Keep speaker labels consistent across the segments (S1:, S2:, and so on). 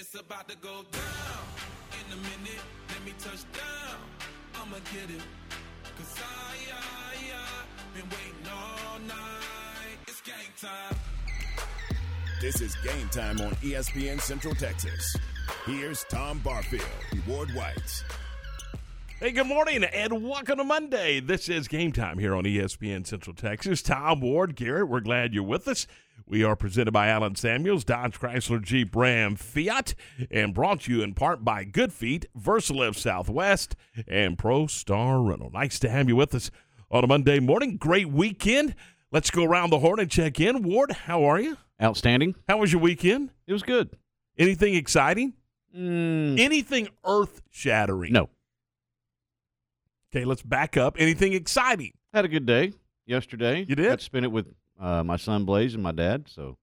S1: It's about to go down in a minute. Let me touch down. I'ma get it. Cause I, I, I been waiting all night. It's game time.
S2: This is game time on ESPN Central Texas. Here's Tom Barfield, Ward White.
S3: Hey, good morning and welcome to Monday. This is game time here on ESPN Central Texas. Tom Ward, Garrett, we're glad you're with us. We are presented by Allen Samuels, Dodge Chrysler Jeep Ram Fiat, and brought to you in part by Good Feet, VersaLift Southwest, and Pro Star Rental. Nice to have you with us on a Monday morning. Great weekend. Let's go around the horn and check in. Ward, how are you?
S4: Outstanding.
S3: How was your weekend?
S4: It was good.
S3: Anything exciting?
S4: Mm,
S3: Anything earth shattering?
S4: no,
S3: Okay, let's back up. Anything exciting?
S4: had a good day yesterday.
S3: You did?
S4: Got to spend it with uh, my son Blaze and my dad, so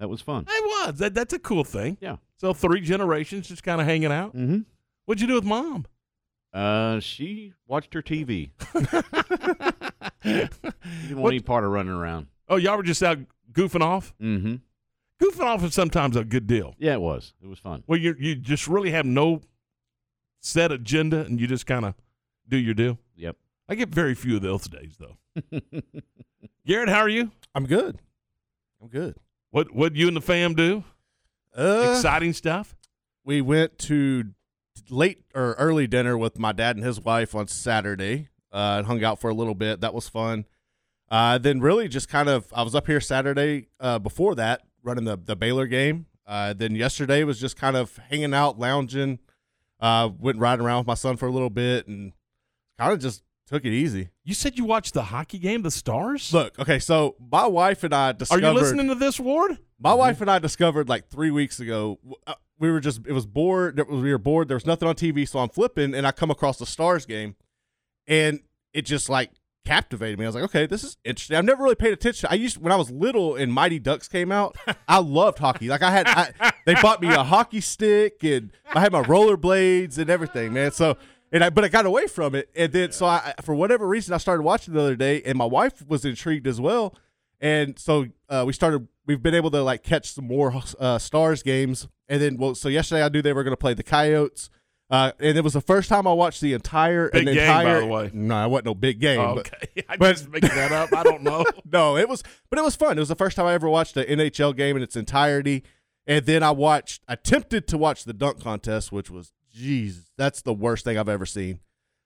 S4: that was fun.
S3: It was. That, that's a cool thing.
S4: Yeah.
S3: So three generations just kind of hanging out.
S4: Mm-hmm.
S3: What'd you do with mom?
S4: Uh, she watched her TV. She didn't
S3: What-
S4: any part of running around.
S3: oh, y'all were just out goofing off.
S4: Mm-hmm.
S3: Goofing off is sometimes a good deal.
S4: Yeah, it was. It was fun.
S3: Well, you you just really have no set agenda, and you just kind of do your deal.
S4: Yep.
S3: I get very few of those days, though. Garrett, how are you?
S5: I'm good. I'm good.
S3: What what you and the fam do?
S5: Uh,
S3: Exciting stuff.
S5: we went to late or early dinner with my dad and his wife on Saturday uh, and hung out for a little bit. That was fun. Uh, then really just kind of I was up here Saturday uh, before that running the the Baylor game. Uh, then yesterday was just kind of hanging out, lounging. Uh, went riding around with my son for a little bit and kind of just took it easy.
S3: You said you watched the hockey game, the Stars.
S5: Look, okay, so my wife and I discovered.
S3: are you listening to this, Ward?
S5: My wife and I discovered like three weeks ago. uh, We were just it was bored. We were bored. There was nothing on TV, so I'm flipping, and I come across the Stars game, and it just like captivated me. I was like, okay, this is interesting. I've never really paid attention. I used when I was little and Mighty Ducks came out. I loved hockey. Like I had, I, they bought me a hockey stick, and I had my rollerblades and everything, man. So. And I, but I got away from it, and then so I, for whatever reason, I started watching the other day, and my wife was intrigued as well, and so uh, we started. We've been able to like catch some more uh, stars games, and then well, so yesterday I knew they were going to play the Coyotes, uh, and it was the first time I watched the entire
S3: Big game, by the way.
S5: No, it wasn't no big game.
S3: Oh,
S5: but-
S3: okay, I
S5: but-
S3: just making that up. I don't know.
S5: no, it was, but it was fun. It was the first time I ever watched an NHL game in its entirety, and then I watched, attempted to watch the dunk contest, which was, jeez, that's the worst thing I've ever seen.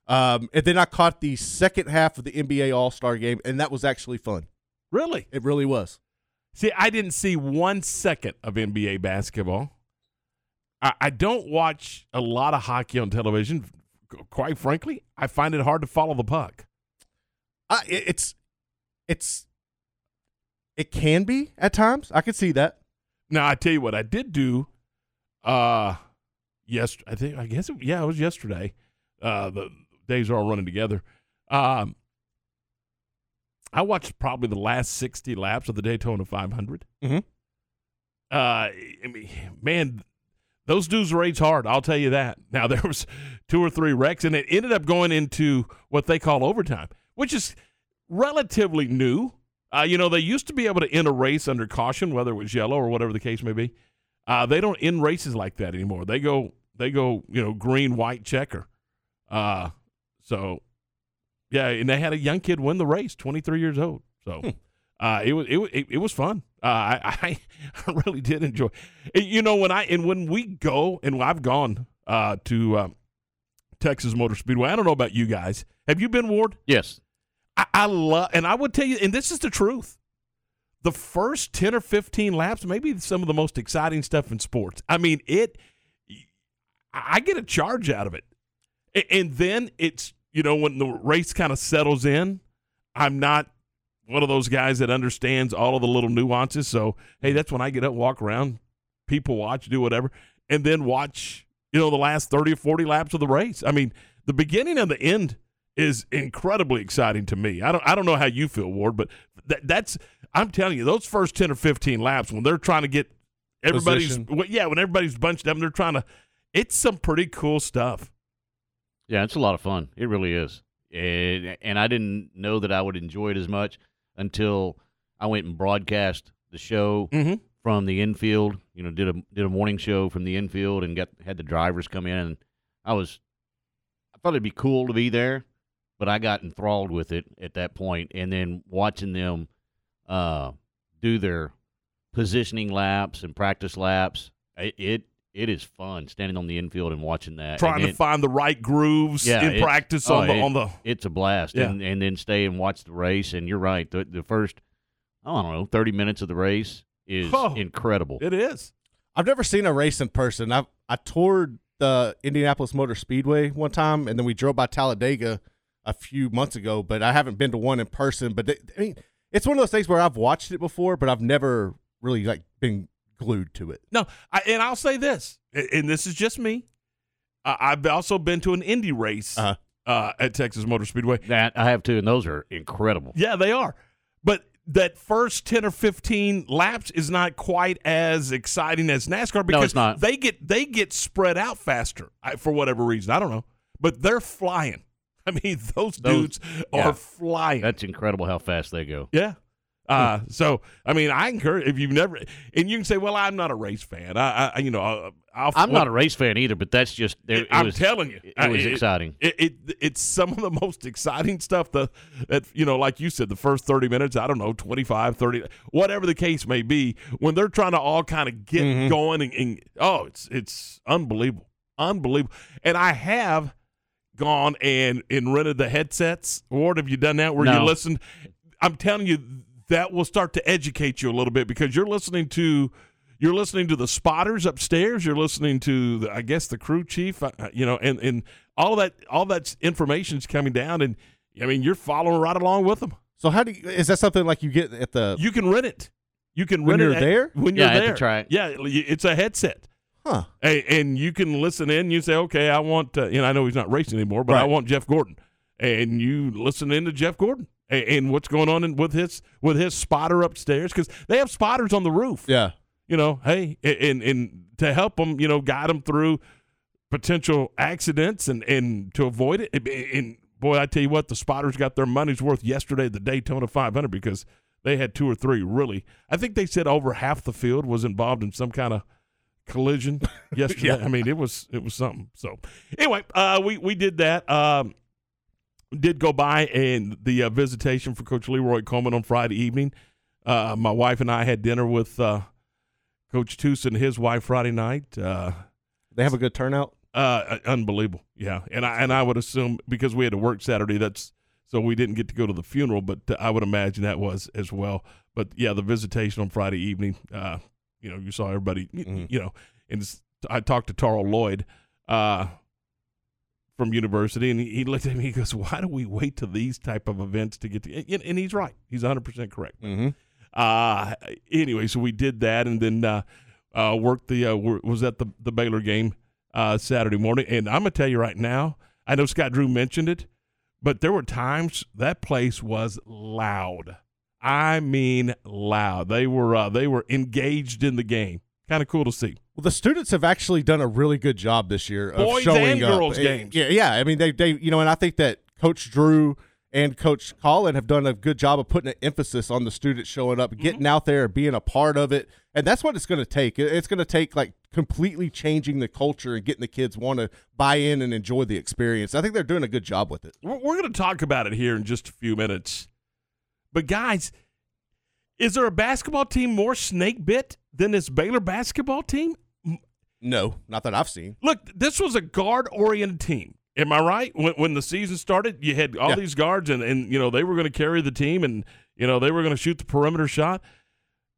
S5: Um, and then I caught the second half of the NBA All Star game, and that was actually fun.
S3: really?
S5: It really was.
S3: See, I didn't see one second of NBA basketball. I, I don't watch a lot of hockey on television. Quite frankly, I find it hard to follow the puck.
S5: It- it's, it's, it can be at times. I could see that.
S3: Now, I tell you what, I did do. Uh, yes, I think I guess it, yeah, it was yesterday. Uh, the days are all running together. Um, I watched probably the last sixty laps of the Daytona 500.
S5: Mhm.
S3: Uh, I mean, man, those dudes race hard. I'll tell you that. Now there was two or three wrecks, and it ended up going into what they call overtime, which is relatively new. Uh, you know, they used to be able to end a race under caution, whether it was yellow or whatever the case may be. Uh, they don't end races like that anymore. They go, they go, you know, green, white, checker. Uh, so yeah, and they had a young kid win the race, 23 years old. So uh, it was it, was- it, was fun. Uh, I I really did enjoy. it. You know when I and when we go and I've gone uh, to um, Texas Motor Speedway. I don't know about you guys. Have you been Ward?
S4: Yes.
S3: I, I love, and I would tell you, and this is the truth. The first ten or fifteen laps, maybe some of the most exciting stuff in sports. I mean, it. I get a charge out of it, and then it's you know when the race kind of settles in. I'm not one of those guys that understands all of the little nuances. So hey, that's when I get up, walk around, people watch, do whatever, and then watch you know the last thirty or forty laps of the race. I mean, the beginning and the end is incredibly exciting to me. I don't I don't know how you feel, Ward, but that, that's I'm telling you, those first ten or fifteen laps when they're trying to get everybody's well, yeah, when everybody's bunched up and they're trying to it's some pretty cool stuff.
S4: Yeah, it's a lot of fun. It really is. And, and I didn't know that I would enjoy it as much until I went and broadcast the show
S3: Mm-hmm.
S4: from the infield. You know, did a did a morning show from the infield and got had the drivers come in. And I was, I thought it'd be cool to be there, but I got enthralled with it at that point. And then watching them uh, do their positioning laps and practice laps, it, it it is fun standing on the infield and watching that.
S3: Trying
S4: And
S3: to find the right grooves
S4: Yeah,
S3: in
S4: it's-
S3: practice
S4: oh,
S3: on the
S4: it-
S3: on the.
S4: it's a blast
S3: Yeah.
S4: and and then stay and watch the race and you're right the, the first i don't know 30 minutes of the race is
S3: Oh,
S4: incredible
S3: It is.
S5: I've never seen a race in person. I I toured the Indianapolis Motor Speedway one time, and then we drove by Talladega a few months ago. But I haven't been to one in person. But they, I mean, it's one of those things where I've watched it before, but I've never really like been glued to it.
S3: No, I, and I'll say this, and this is just me. I, I've also been to an Indy race
S5: Uh-huh.
S3: uh, at Texas Motor Speedway.
S4: that i have too and those are incredible
S3: Yeah, they are. But that first 10 or 15 laps is not quite as exciting as NASCAR because
S4: it's not.
S3: they get they get spread out faster for whatever reason. I don't know. But they're flying. I mean, those,
S4: Those-
S3: dudes
S4: yeah.
S3: are flying.
S4: that's incredible how fast they go
S3: yeah. Uh, so I mean, I encourage if you've never, and you can say, "Well, I'm not a race fan." I, I you know, I'll, I'll
S4: i'm not a race fan either but that's just it, it
S3: I'm
S4: was,
S3: telling you,
S4: it,
S3: I-
S4: was
S3: it-
S4: exciting
S3: It, it it's some of the most exciting stuff that that you know like you said the first 30 minutes I don't know 25 30 whatever the case may be when they're trying to all kind of get
S5: Mhm.
S3: going and, and oh it's it's unbelievable unbelievable and I have gone and and rented the headsets Ward have you done that where you
S4: No.
S3: listen I'm telling you that will start to educate you a little bit because you're listening to you're listening to the spotters upstairs you're listening to the, i guess the crew chief uh, you know and and all that all that information's coming down and i mean you're following right along with them
S5: So how do you, is that something like you get at the?
S3: you can rent it you can
S5: When
S3: rent
S5: you're
S3: it at-
S5: there?
S3: when you're
S4: Yeah, at the
S3: there yeah it's a headset
S5: Huh.
S3: and, and you can listen in. You say, okay, I want, uh, you know, I know he's not racing anymore, but I want Jeff Gordon, and you listen in to Jeff Gordon and, and what's going on in, with his with his spotter upstairs because they have spotters on the roof.
S5: Yeah.
S3: You know, hey, and and to help them, you know, guide them through potential accidents and and to avoid it. And- boy, I tell you what, the spotters got their money's worth yesterday at the Daytona 500 because they had two or three really. I think they said over half the field was involved in some kind of collision yesterday. I mean, it was it was something. So anyway, uh, we we did that. Um, did go by and the uh, visitation for Coach Leroy Coleman on Friday evening. Uh, my wife and I had dinner with uh, Coach Tusa and his wife Friday night. Uh,
S5: They have a good turnout.
S3: uh, unbelievable, yeah. And I and I would assume because we had to work Saturday, that's so we didn't get to go to the funeral, but uh, I would imagine that was as well. But yeah, the visitation on Friday evening, uh, you know, you saw everybody,
S5: Mhm.
S3: you know, and I talked to Tarl Lloyd uh, from university, and he, looked at me, he goes, "Why do we wait to these type of events to get to?" And, and he's right; he's 100 percent correct.
S5: Mm-hmm.
S3: Uh anyway, so we did that, and then uh, uh, worked the uh, was at the the Baylor game uh, Saturday morning. And I'm gonna tell you right now, I know Scott Drew mentioned it, but there were times that place was loud. I mean, loud. They were uh, they were engaged in the game. Kind of cool to see.
S5: Well, the students have actually done a really good job this year of
S3: Boys
S5: showing
S3: and
S5: up.
S3: girls games.
S5: Yeah, yeah. I mean, they, they, you know, and I think that Coach Drew and Coach Collen have done a good job of putting an emphasis on the students showing up, getting mm-hmm. out there, being a part of it, and that's what it's going to take. It's going to take like completely changing the culture and getting the kids want to buy in and enjoy the experience. I think they're doing a good job with it.
S3: We're, we're going to talk about it here in just a few minutes. But guys, is there a basketball team more snake bit than this Baylor basketball team?
S5: No, not that I've seen.
S3: Look, this was a guard oriented team. Am I right? When, when the season started, you had all
S5: Yeah.
S3: these guards, and, and you know they were going to carry the team, and you know they were going to shoot the perimeter shot.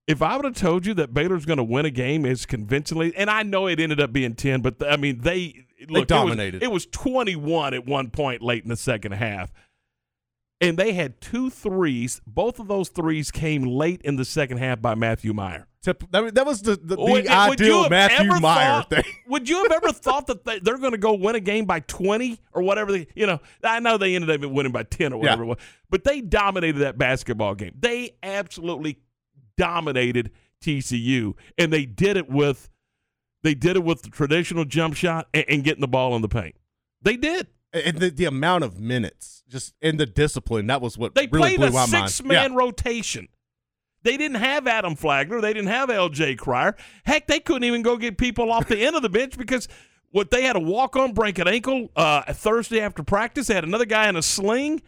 S3: If I would have told you that Baylor's going to win a game as convincingly, and I know it ended up being ten, but I mean they look,
S5: dominated.
S3: It was, it was twenty one at one point late in the second half, and they had two threes. Both of those threes came late in the second half by Matthew Meyer.
S5: That, that was the, the, the
S3: Would-
S5: ideal
S3: have
S5: Matthew
S3: ever
S5: Meyer
S3: thought-
S5: thing.
S3: Would you have ever thought that they, they're going to go win a game by 20 or whatever? They, you know, I know they ended up winning by 10 or whatever
S5: Yeah.
S3: it was, but they dominated that basketball game. They absolutely dominated TCU, and they did it with they did it with the traditional jump shot and, and getting the ball in the paint. They did.
S5: And the, the amount of minutes, just and the discipline, that was what
S3: They
S5: really
S3: played
S5: blew
S3: a
S5: my mind.
S3: six man rotation. They didn't have Adam Flagler. They didn't have L.J. Cryer. Heck, they couldn't even go get people off the end of the bench because what they had a walk on break an ankle uh, Thursday after practice. They had another guy in a sling.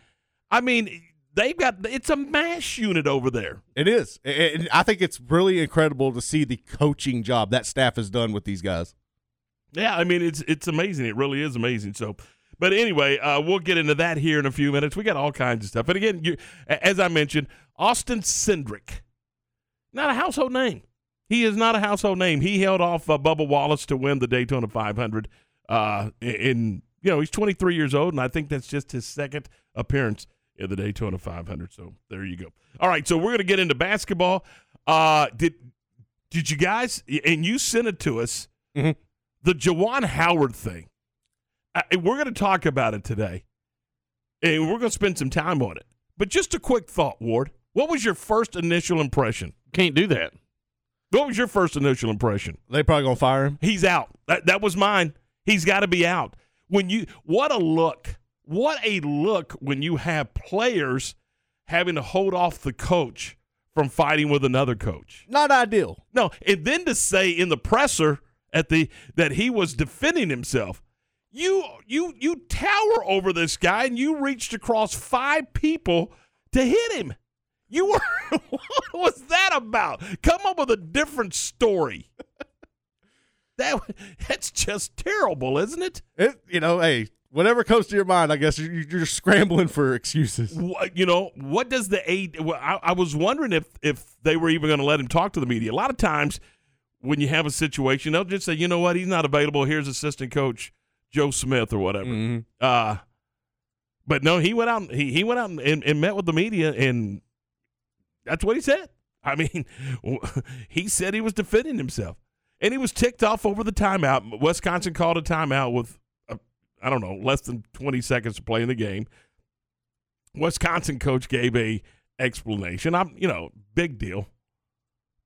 S3: I mean, they've got it's a mash unit over there.
S5: It is. And I think it's really incredible to see the coaching job that staff has done with these guys.
S3: Yeah, I mean it's it's amazing. It really is amazing. So, but anyway, uh, we'll get into that here in a few minutes. We got all kinds of stuff. And again, you, as I mentioned, Austin Cindric, not a household name. He is not a household name. He held off uh, Bubba Wallace to win the Daytona 500. Uh, in you know he's 23 years old, and I think that's just his second appearance in the Daytona 500. So there you go. All right, so we're going to get into basketball. Uh, did did you guys? And you sent it to us.
S5: Mhm.
S3: The Juwan Howard thing. We're going to talk about it today, and we're going to spend some time on it. But just a quick thought, Ward. What was your first initial impression?
S4: Can't do that.
S3: What was your first initial impression?
S5: They probably gonna fire him.
S3: He's out. That, that was mine. He's got to be out. When you what a look. What a look when you have players having to hold off the coach from fighting with another coach.
S5: Not ideal.
S3: No, and then to say in the presser at the that he was defending himself. You you you tower over this guy and you reached across five people to hit him. You were what was that about? Come up with a different story. That that's just terrible, isn't it?
S5: It, you know, hey, whatever comes to your mind, I guess you're, you're scrambling for excuses.
S3: What, you know, what does the aid? Well, I, I was wondering if if they were even going to let him talk to the media. A lot of times, when you have a situation, they'll just say, you know what, he's not available. Here's assistant coach Joe Smith or whatever.
S5: Mhm.
S3: Uh, but no, he went out. He he went out and, and met with the media, and that's what he said. I mean, he said he was defending himself, and he was ticked off over the timeout. Wisconsin called a timeout with, uh, I don't know, less than twenty seconds to play in the game. Wisconsin coach gave a explanation. I'm, you know, big deal,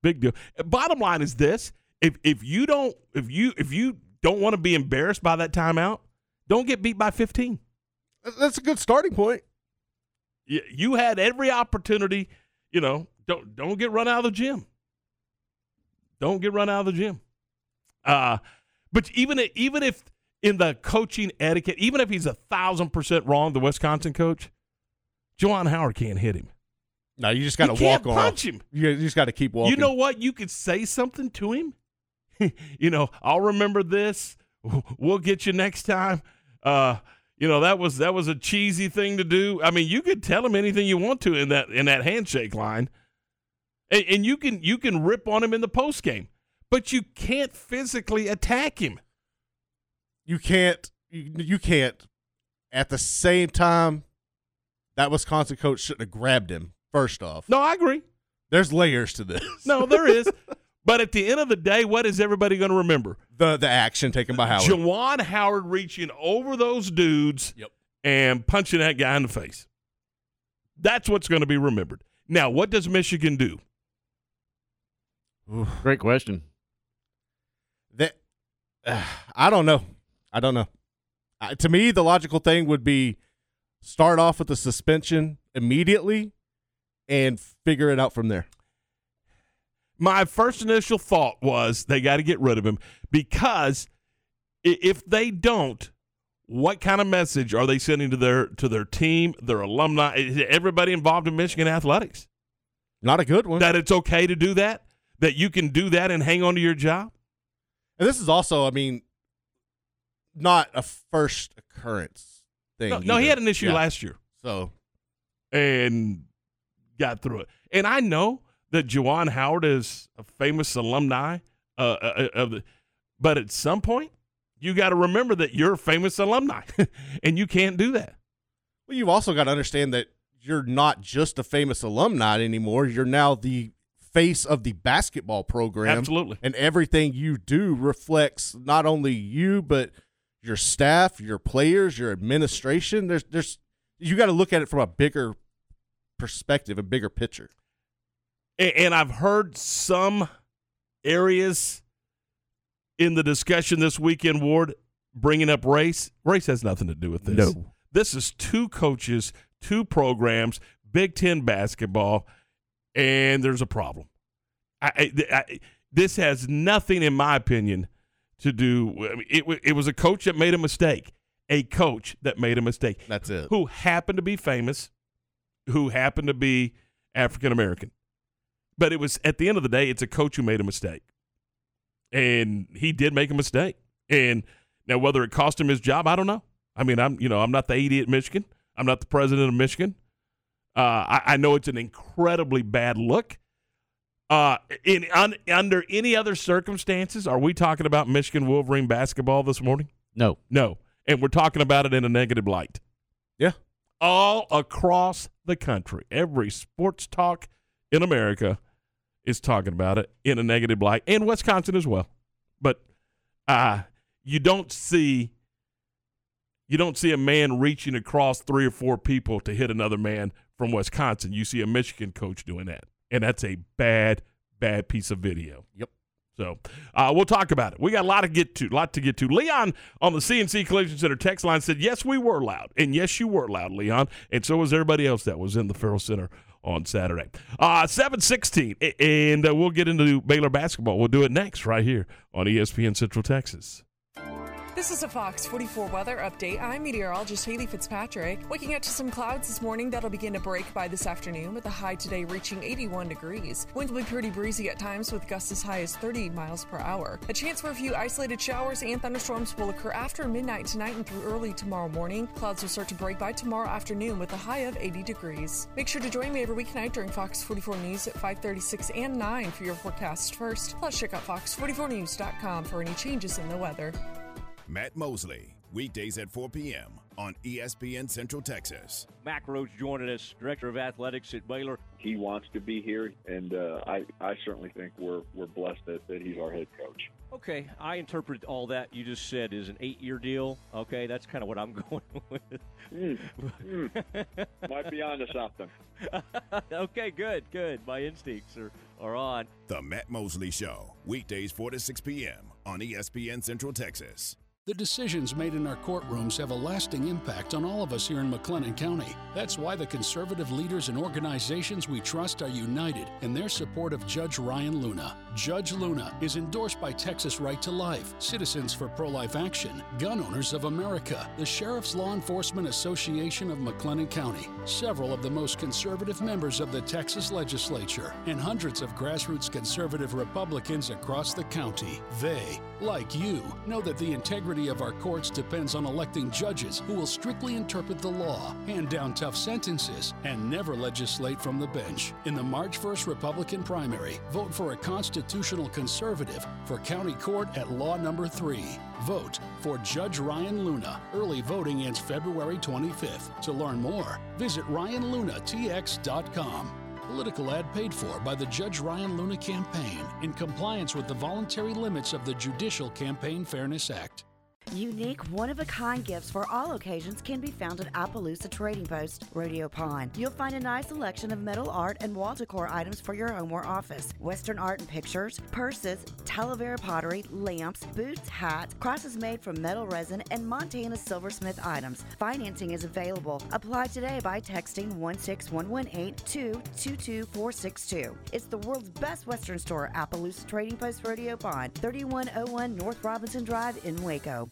S3: big deal. Bottom line is this: if if you don't if you if you don't want to be embarrassed by that timeout, don't get beat by fifteen.
S5: That's a good starting point.
S3: You, you had every opportunity. You know, don't don't get run out of the gym. Don't get run out of the gym. Uh, but even i- even if in the coaching etiquette, even if he's a thousand percent wrong, the Wisconsin coach, Juwan Howard can't hit him.
S5: No, you just got to walk on.
S3: punch him.
S5: You, you just got to keep walking.
S3: You know what? You could say something to him. you know, I'll remember this. We'll get you next time. Uh, you know that was that was a cheesy thing to do. I mean, you could tell him anything you want to in that in that handshake line, and, and you can you can rip on him in the post game, but you can't physically attack him.
S5: you can't. You, you can't. At the same time, that Wisconsin coach shouldn't have grabbed him. First off,
S3: No, I agree.
S5: there's layers to this.
S3: No, there is. but at the end of the day, what is everybody going to remember?
S5: the the action taken by Howard.
S3: Juwan Howard reaching over those dudes
S5: Yep.
S3: and punching that guy in the face. That's what's going to be remembered. Now, what does Michigan do?
S4: Great question.
S5: That I don't know. I don't know. Uh, to me, the logical thing would be start off with the suspension immediately and figure it out from there.
S3: My first initial thought was they got to get rid of him because if they don't, what kind of message are they sending to their to their team, their alumni, everybody involved in Michigan athletics?
S5: Not a good one.
S3: That it's okay to do that, that you can do that and hang on to your job.
S5: and this is also, I mean, not a first occurrence thing.
S3: No, no he had an issue
S5: Yeah.
S3: last year.
S5: So
S3: and got through it. And I know that Juwan Howard is a famous alumni uh, uh, of the, but at some point you got to remember that you're a famous alumni, and you can't do that.
S5: Well, you've also got to understand that you're not just a famous alumni anymore. You're now the face of the basketball program.
S3: Absolutely.
S5: And everything you do reflects not only you, but your staff, your players, your administration. There's, there's, you got to look at it from a bigger perspective, a bigger picture.
S3: And, I've heard some areas in the discussion this weekend, Ward, bringing up race. Race has nothing to do with this.
S5: No.
S3: This is two coaches, two programs, Big Ten basketball, and there's a problem. I, I, I, this has nothing, in my opinion, to do. I mean, it, it was a coach that made a mistake. A coach that made a mistake.
S5: That's it.
S3: Who happened to be famous, who happened to be African American. But it was at the end of the day, it's a coach who made a mistake, and he did make a mistake. And now, whether it cost him his job, I don't know. I mean, I'm you know I'm not the AD at Michigan. I'm not the president of Michigan. Uh, I, I know it's an incredibly bad look. Uh, in un, under any other circumstances, are we talking about Michigan Wolverine basketball this morning?
S4: No.
S3: No, and we're talking about it in a negative light.
S5: Yeah.
S3: All across the country, every sports talk in America is talking about it in a negative light, and Wisconsin as well. But uh, you don't see you don't see a man reaching across three or four people to hit another man from Wisconsin. You see a Michigan coach doing that, and that's a bad, bad piece of video.
S5: Yep.
S3: So uh, we'll talk about it. We got a lot to get to. A lot to get to. Leon on the CNC Collision Center text line said, "Yes, we were loud, and yes, you were loud, Leon, and so was everybody else that was in the Ferrell Center on Saturday." Uh, Seven sixteen, and uh, we'll get into Baylor basketball. We'll do it next right here on ESPN Central Texas.
S6: This is a Fox 44 weather update. I'm meteorologist Haley Fitzpatrick. Waking up to some clouds this morning that'll begin to break by this afternoon with a high today reaching 81 degrees. Winds will be pretty breezy at times with gusts as high as 30 miles per hour. A chance for a few isolated showers and thunderstorms will occur after midnight tonight and through early tomorrow morning. Clouds will start to break by tomorrow afternoon with a high of 80 degrees. Make sure to join me every weeknight during Fox 44 News at 5:36 and 9 for your forecast first. Plus check out fox44news.com for any changes in the weather.
S2: Matt Mosley, weekdays at 4 p.m. on ESPN Central Texas.
S7: Mack Rhoades joining us, Director of Athletics at Baylor.
S8: He wants to be here, and uh, I, I certainly think we're, we're blessed that, that he's our head coach.
S7: Okay, I interpret all that you just said as an eight-year deal. Okay, that's kind of what I'm going with.
S8: Mm, mm. Might be on onto something.
S7: okay, good, good. My instincts are, are on.
S2: The Matt Mosley Show, weekdays 4 to 6 p.m. on ESPN Central Texas.
S9: The decisions made in our courtrooms have a lasting impact on all of us here in McLennan County. That's why the conservative leaders and organizations we trust are united in their support of Judge Ryan Luna. Judge Luna is endorsed by Texas Right to Life, Citizens for Pro Life Action, Gun Owners of America, the Sheriff's Law Enforcement Association of McLennan County, several of the most conservative members of the Texas legislature, and hundreds of grassroots conservative Republicans across the county. They, like you, know that the integrity of our courts depends on electing judges who will strictly interpret the law, hand down tough sentences, and never legislate from the bench. In the March 1st Republican primary, vote for a constitutional conservative for county court at law number 3. Vote for Judge Ryan Luna. Early voting ends February 25th. To learn more, visit RyanLunaTX.com. Political ad paid for by the Judge Ryan Luna campaign in compliance with the voluntary limits of the Judicial Campaign Fairness Act.
S10: Unique, one of a kind gifts for all occasions can be found at Appaloosa Trading Post, Rodeo Pond. You'll find a nice selection of metal art and wall decor items for your home or office, Western art and pictures, purses, Talavera pottery, lamps, boots, hats, crosses made from metal resin, and Montana silversmith items. Financing is available. Apply today by texting 16118 222462. It's the world's best Western store, Appaloosa Trading Post, Rodeo Pond, 3101 North Robinson Drive in Waco.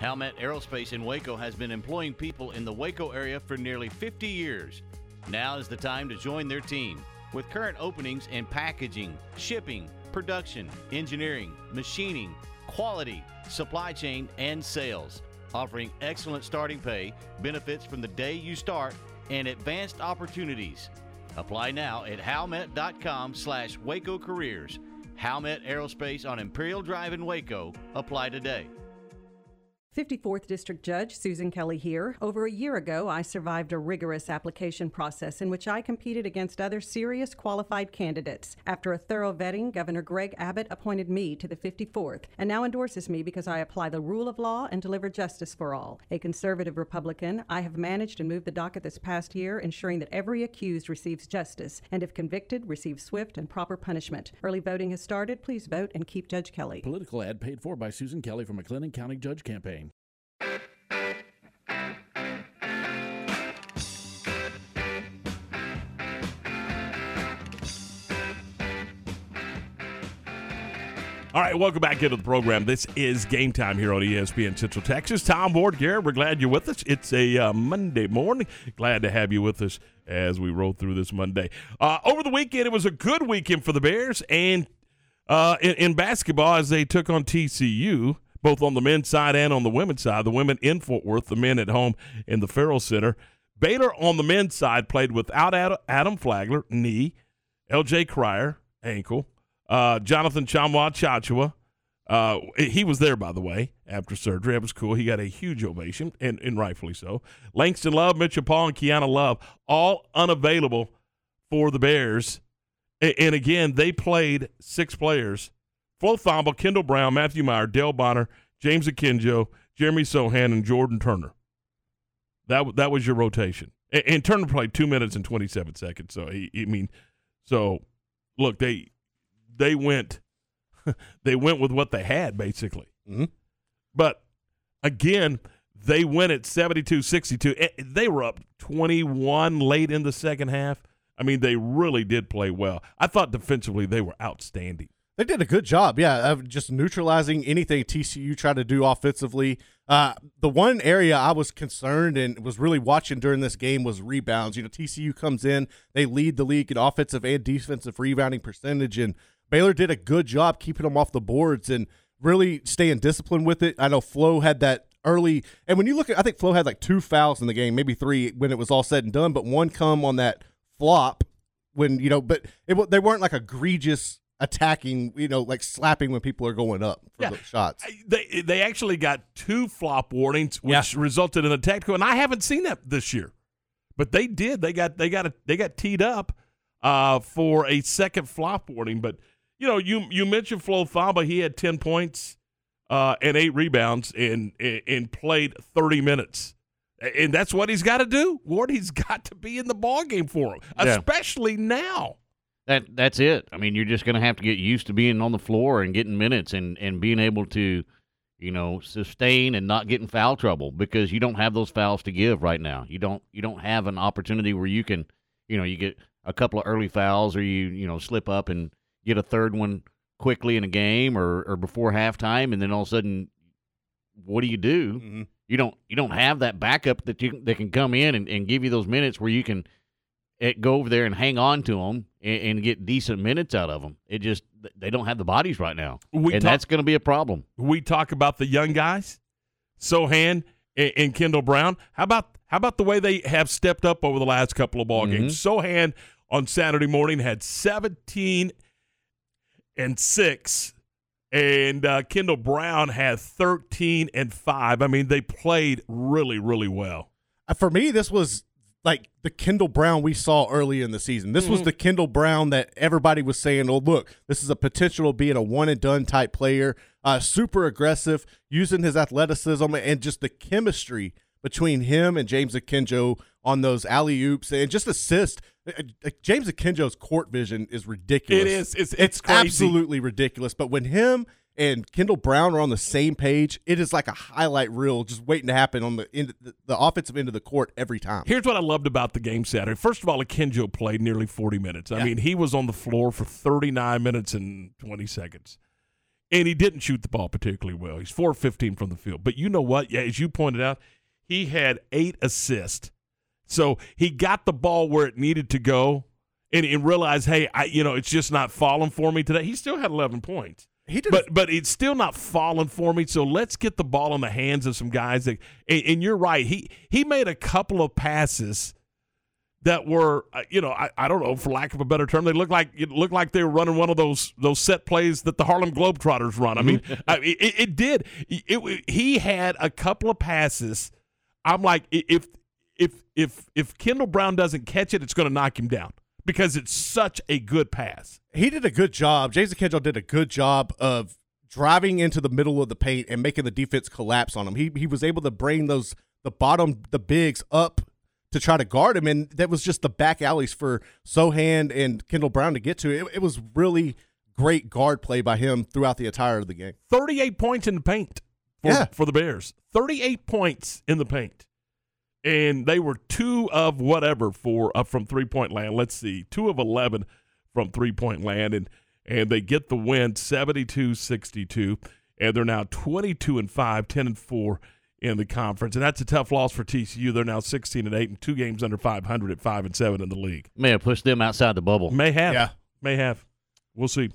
S4: Halmet Aerospace in Waco has been employing people in the Waco area for nearly 50 years. Now is the time to join their team. With current openings in packaging, shipping, production, engineering, machining, quality, supply chain, and sales, offering excellent starting pay, benefits from the day you start, and advanced opportunities. Apply now at halmet.com slash Waco Careers. Halmet Aerospace on Imperial Drive in Waco. Apply today.
S11: 54th District Judge Susan Kelly here. Over a year ago, I survived a rigorous application process in which I competed against other serious qualified candidates. After a thorough vetting, Governor Greg Abbott appointed me to the 54th and now endorses me because I apply the rule of law and deliver justice for all. A conservative Republican, I have managed and moved the docket this past year, ensuring that every accused receives justice and, if convicted, receives swift and proper punishment. Early voting has started. Please vote and keep Judge Kelly.
S12: Political ad paid for by Susan Kelly from McLennan County Judge Campaign.
S3: All right, welcome back into the program. This is game time here on ESPN Central Texas. Tom Ward, Garrett, we're glad you're with us. It's a uh, Monday morning. Glad to have you with us as we roll through this Monday. Uh, over the weekend, it was a good weekend for the Bears and uh, in, in basketball as they took on TCU, both on the men's side and on the women's side. The women in Fort Worth, the men at home in the Ferrell Center. Baylor on the men's side played without Adam Flagler, knee, LJ Cryer, ankle, uh, Jonathan Tchamwa Tchatchoua. Uh, he was there, by the way, after surgery. It was cool. He got a huge ovation, and, and rightfully so. Langston Love, Mitchell Paul, and Kiana Love, all unavailable for the Bears. A- And again, they played six players. Flo Thamba, Kendall Brown, Matthew Meyer, Dale Bonner, James Akinjo, Jeremy Sochan, and Jordan Turner. That that was your rotation. And, and Turner played two minutes and twenty seven seconds. So he, I mean, so look, they they went they went with what they had basically.
S5: Mm-hmm.
S3: But again, they went at 72-62. Eh, They were up 21 late in the second half. I mean, they really did play well. I thought defensively they were outstanding.
S5: They did a good job, yeah, of just neutralizing anything TCU tried to do offensively. Uh, the one area I was concerned and was really watching during this game was rebounds. You know, TCU comes in, they lead the league in offensive and defensive rebounding percentage, and Baylor did a good job keeping them off the boards and really staying disciplined with it. I know Flo had that early, and when you look at, I think Flo had like two fouls in the game, maybe three when it was all said and done, but one come on that flop when you know, but it, they weren't like egregious attacking, you know, like slapping when people are going up for
S3: Yeah.
S5: the shots.
S3: They they actually got two flop warnings, which resulted in a technical, and I haven't seen that this year, but they did. They got they got a, they got teed up uh, for a second flop warning. But you know, you you mentioned Flo Thamba. He had ten points uh, and eight rebounds and and played thirty minutes. And that's what he's got to do. Ward, he's got to be in the ball game for him,
S4: Yeah.
S3: especially now.
S4: That that's it. I mean, you're just going to have to get used to being on the floor and getting minutes and and being able to, you know, sustain and not get in foul trouble because you don't have those fouls to give right now. You don't you don't have an opportunity where you can, you know, you get a couple of early fouls or you you know slip up and get a third one quickly in a game or or before halftime and then all of a sudden, what do you do? You don't you don't have that backup that you that can come in and, and give you those minutes where you can eh, go over there and hang on to them and, and get decent minutes out of them. It just they don't have the bodies right now,
S3: We
S4: and
S3: talk-
S4: that's going to be a problem.
S3: we talk about the young guys, Sochan and, and Kendall Brown. How about how about the way they have stepped up over the last couple of ball games? Sochan on Saturday morning had 17 and six, and uh, Kendall Brown had 13 and five. I mean, they played really, really well.
S5: Uh, For me, this was like the Kendall Brown we saw early in the season. This was
S3: Mhm.
S5: the Kendall Brown that everybody was saying, "Oh, look, this is a potential of being a one and done type player. Uh, super aggressive, using his athleticism and just the chemistry between him and James Akinjo on those alley oops and just assist. Uh, uh, James Akinjo's court vision is ridiculous.
S3: It is. It's- it's crazy.
S5: absolutely ridiculous. But when him and Kendall Brown are on the same page, it is like a highlight reel just waiting to happen on the end, the, the offensive end of the court every time.
S3: Here's what I loved about the game Saturday. First of all, Akinjo played nearly 40 minutes. I
S5: Yeah.
S3: mean, he was on the floor for 39 minutes and 20 seconds. And he didn't shoot the ball particularly well. He's 4 15 from the field. But you know what? Yeah, as you pointed out, he had eight assists. So he got the ball where it needed to go and, and realized, hey, I, you know, it's just not falling for me today. He still had 11 points.
S5: He did,
S3: but but it's still not falling for me. So let's get the ball in the hands of some guys that. And, and you're right. He he made a couple of passes that were, uh, you know, I, I don't know, for lack of a better term, they looked like it looked like they were running one of those those set plays that the Harlem Globetrotters run. I mean, I, it, it did. It, it- he had a couple of passes. I'm like, if if if if Kendall Brown doesn't catch it, it's going to knock him down because it's such a good pass.
S5: He did a good job. Jason Kendall did a good job of driving into the middle of the paint and making the defense collapse on him. He he was able to bring those the bottom the bigs up to try to guard him, and that was just the back alleys for Sochan and Kendall Brown to get to. It, it was really great guard play by him throughout the entire of the game.
S3: 38 points in the paint for,
S5: Yeah.
S3: for the Bears. 38 points in the paint. And they were two of whatever for uh, from three point land. Let's see, two of 11 from three point land. And, and they get the win 72 62. And they're now 22 and 5, 10 and 4 in the conference. And that's a tough loss for TCU. They're now 16 and 8 and two games under 500 at 5 and 7 in the league.
S4: May have pushed them outside the bubble.
S3: May have.
S5: Yeah.
S3: May have. We'll see.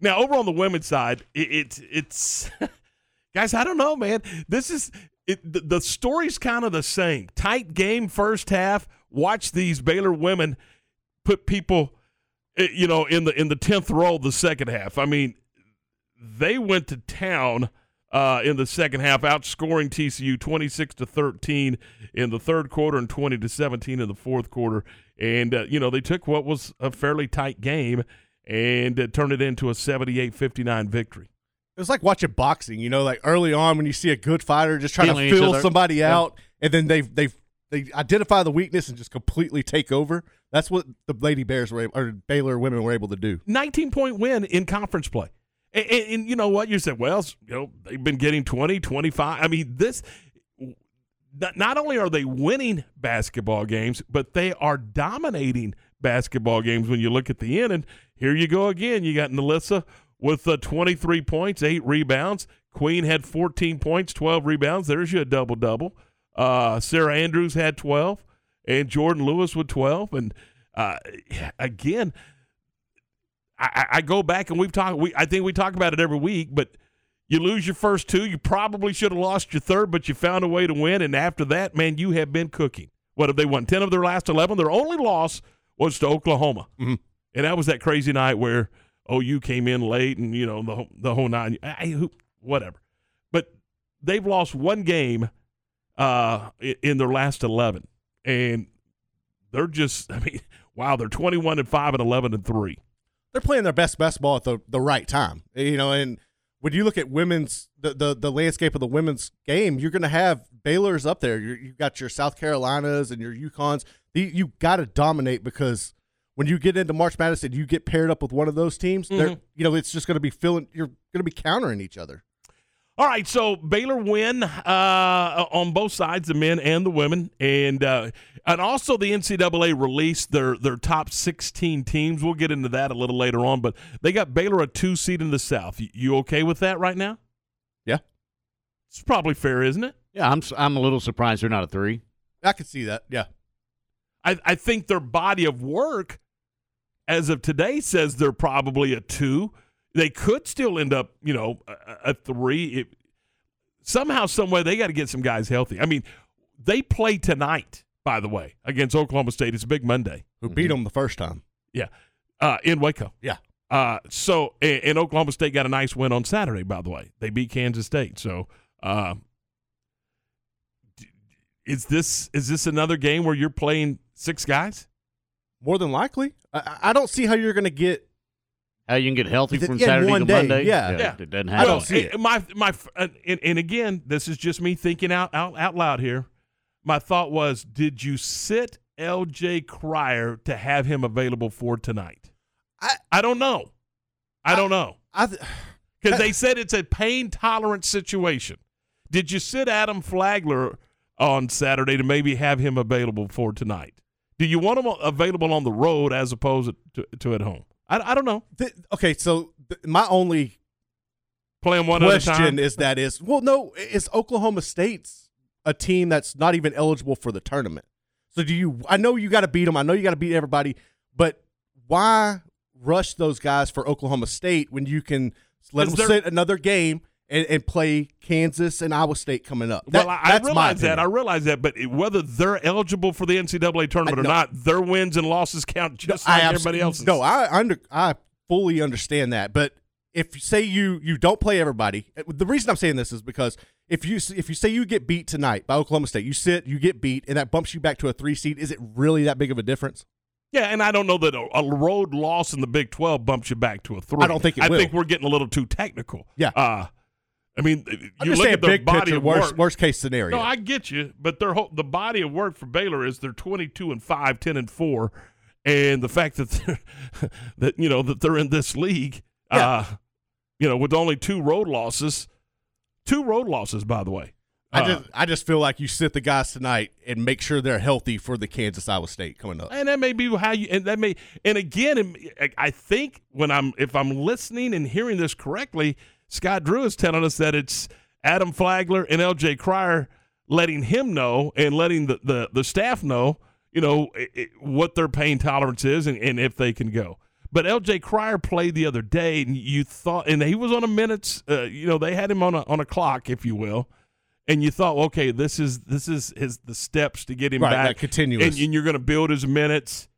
S3: Now, over on the women's side, it, it's it's guys. I don't know, man. This is it, the, the story's kind of the same. Tight game first half. Watch these Baylor women put people, eh, you know, in the in the tenth row the second half. I mean, they went to town uh, in the second half, outscoring TCU twenty six to thirteen in the third quarter and twenty to seventeen in the fourth quarter. And uh, you know, they took what was a fairly tight game and uh, turned it into a 78-59 victory.
S5: It was like watching boxing, you know, like early on when you see a good fighter just trying
S4: Feeling
S5: to fill somebody
S4: Yeah.
S5: out, and then they they they identify the weakness and just completely take over. That's what the Lady Bears were able, or Baylor women were able to do.
S3: 19 point win in conference play. And, and, and you know what? You said, well, you know, they've been getting 20, 25. I mean, this, not, only are they winning basketball games, but they are dominating basketball games when you look at the end. And here you go again. You got NaLyssa with uh, 23 points, eight rebounds. Queen had 14 points, 12 rebounds. There's your double double. Uh, Sarah Andrews had 12, and Jordan Lewis with 12. And uh, again, I, I- go back and we've talked. We I think we talk about it every week, but you lose your first two, you probably should have lost your third, but you found a way to win. And after that, man, you have been cooking. What have they won? Ten of their last eleven. Their only loss was to Oklahoma,
S5: Mhm.
S3: and that was that crazy night where OU came in late and you know the whole- the whole nine. I, whatever, but they've lost one game uh, in their last eleven, and they're just. I mean, wow, they're twenty one and five and eleven and three.
S5: They're playing their best basketball at the the right time, you know. And when you look at women's the the, the landscape of the women's game, you're going to have Baylor's up there. You're, you've got your South Carolinas and your UConns. You got to dominate because when you get into March Madness and you get paired up with one of those teams, they're
S3: Mhm.
S5: you know it's just going to be filling. You're going to be countering each other.
S3: All right, so Baylor win uh, on both sides, the men and the women, and uh, and also the NCAA released their their top sixteen teams. We'll get into that a little later on, but they got Baylor a two seed in the South. You, you okay with that right now?
S5: Yeah.
S3: It's probably fair, isn't it?
S4: Yeah, I'm s- I'm a little surprised they're not a three.
S5: I can see that. Yeah.
S3: I, I think their body of work, as of today, says they're probably a two. They could still end up, you know, a, a three. It, somehow, some way, they got to get some guys healthy. I mean, they play tonight, by the way, against Oklahoma State. It's a big Monday.
S5: Who beat them the first time?
S3: Yeah, uh, in Waco.
S5: Yeah.
S3: Uh, so, and, and Oklahoma State got a nice win on Saturday. By the way, they beat Kansas State. So, uh, is this is this another game where you're playing six guys?
S5: More than likely, I- I, I don't see how you're going to get.
S4: How you can get healthy from
S5: yeah,
S4: Saturday
S5: one
S4: to
S5: day,
S4: Monday?
S5: yeah.
S3: Yeah.
S4: it doesn't
S5: I
S4: happen.
S5: don't see
S3: eh,
S5: it.
S3: My my uh, and, and again, this is just me thinking out, out out loud here. My thought was, did you sit L.J. Cryer to have him available for tonight?
S5: I-
S3: I don't know. I don't know
S5: I th-
S3: because they said it's a pain tolerant situation. Did you sit Adam Flagler on Saturday to maybe have him available for tonight? Do you want them available on the road as opposed to, to at home? I, I don't know.
S5: th- okay, so th- my only
S3: one at a time.
S5: question is that is well, no, is Oklahoma State's a team that's not even eligible for the tournament. So do you? I know you got to beat them. I know you got to beat everybody, but why rush those guys for Oklahoma State when you can let them sit another game and, and play Kansas and Iowa State coming up.
S3: well,
S5: That-
S3: I, I
S5: my
S3: realize that. I realize that. But whether they're eligible for the NCAA tournament
S5: I-
S3: or not, their wins and losses count just
S5: I
S3: like everybody else's.
S5: No, I under I fully understand that, but if you say you you don't play everybody, uh, the reason I'm saying this is because if you if you say you get beat tonight by Oklahoma State, you sit, you get beat, and that bumps you back to a three seed. Is it really that big of a difference?
S3: Yeah, and I don't know that a, a road loss in the Big Twelve bumps you back to a three.
S5: I don't think it
S3: I
S5: will.
S3: think we're getting a little too technical.
S5: Yeah.
S3: Uh, I mean, you look
S5: saying
S3: at their
S5: big
S3: body
S5: picture,
S3: of
S5: worst
S3: work.
S5: worst case scenario.
S3: No, I get you, but their whole, the body of work for Baylor is they're 22 and 5, 10 and 4, and the fact that they're, that you know that they're in this league, uh, you know, with only two road losses, two road losses, by the way.
S5: I
S3: Uh,
S5: just I just feel like you sit the guys tonight and make sure they're healthy for the Kansas Iowa State coming up.
S3: and that may be how you and that may and again I- i think when i'm if i'm listening and hearing this correctly scott drew is telling us that it's adam flagler and lj Cryer letting him know and letting the the, the staff know you know i i what their pain tolerance is and, and if they can go but lj Cryer played the other day and you thought and he was on a minutes uh, you know they had him on a on a clock if you will and you thought, okay, this is this is his the steps to get him
S5: Right,
S3: back,
S5: that continuous.
S3: and, and you're going to build his minutes.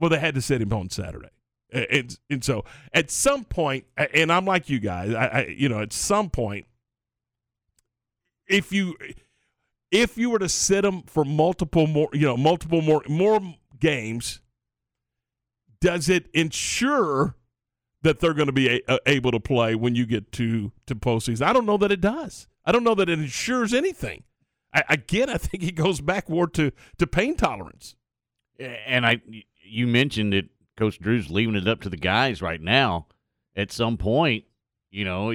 S3: Well, they had to set him on Saturday, and and so at some and I'm like you guys, I, I you know, at some point, if you if you were to sit them for multiple more, you know, multiple more more games, does it ensure that they're going to be a, a- able to play when you get to to postseason? I don't know that it does. I don't know that it ensures anything. I, again, I think it goes backward to to pain tolerance.
S4: And I, you mentioned that Coach Drew's leaving it up to the guys right now. At some point, you know,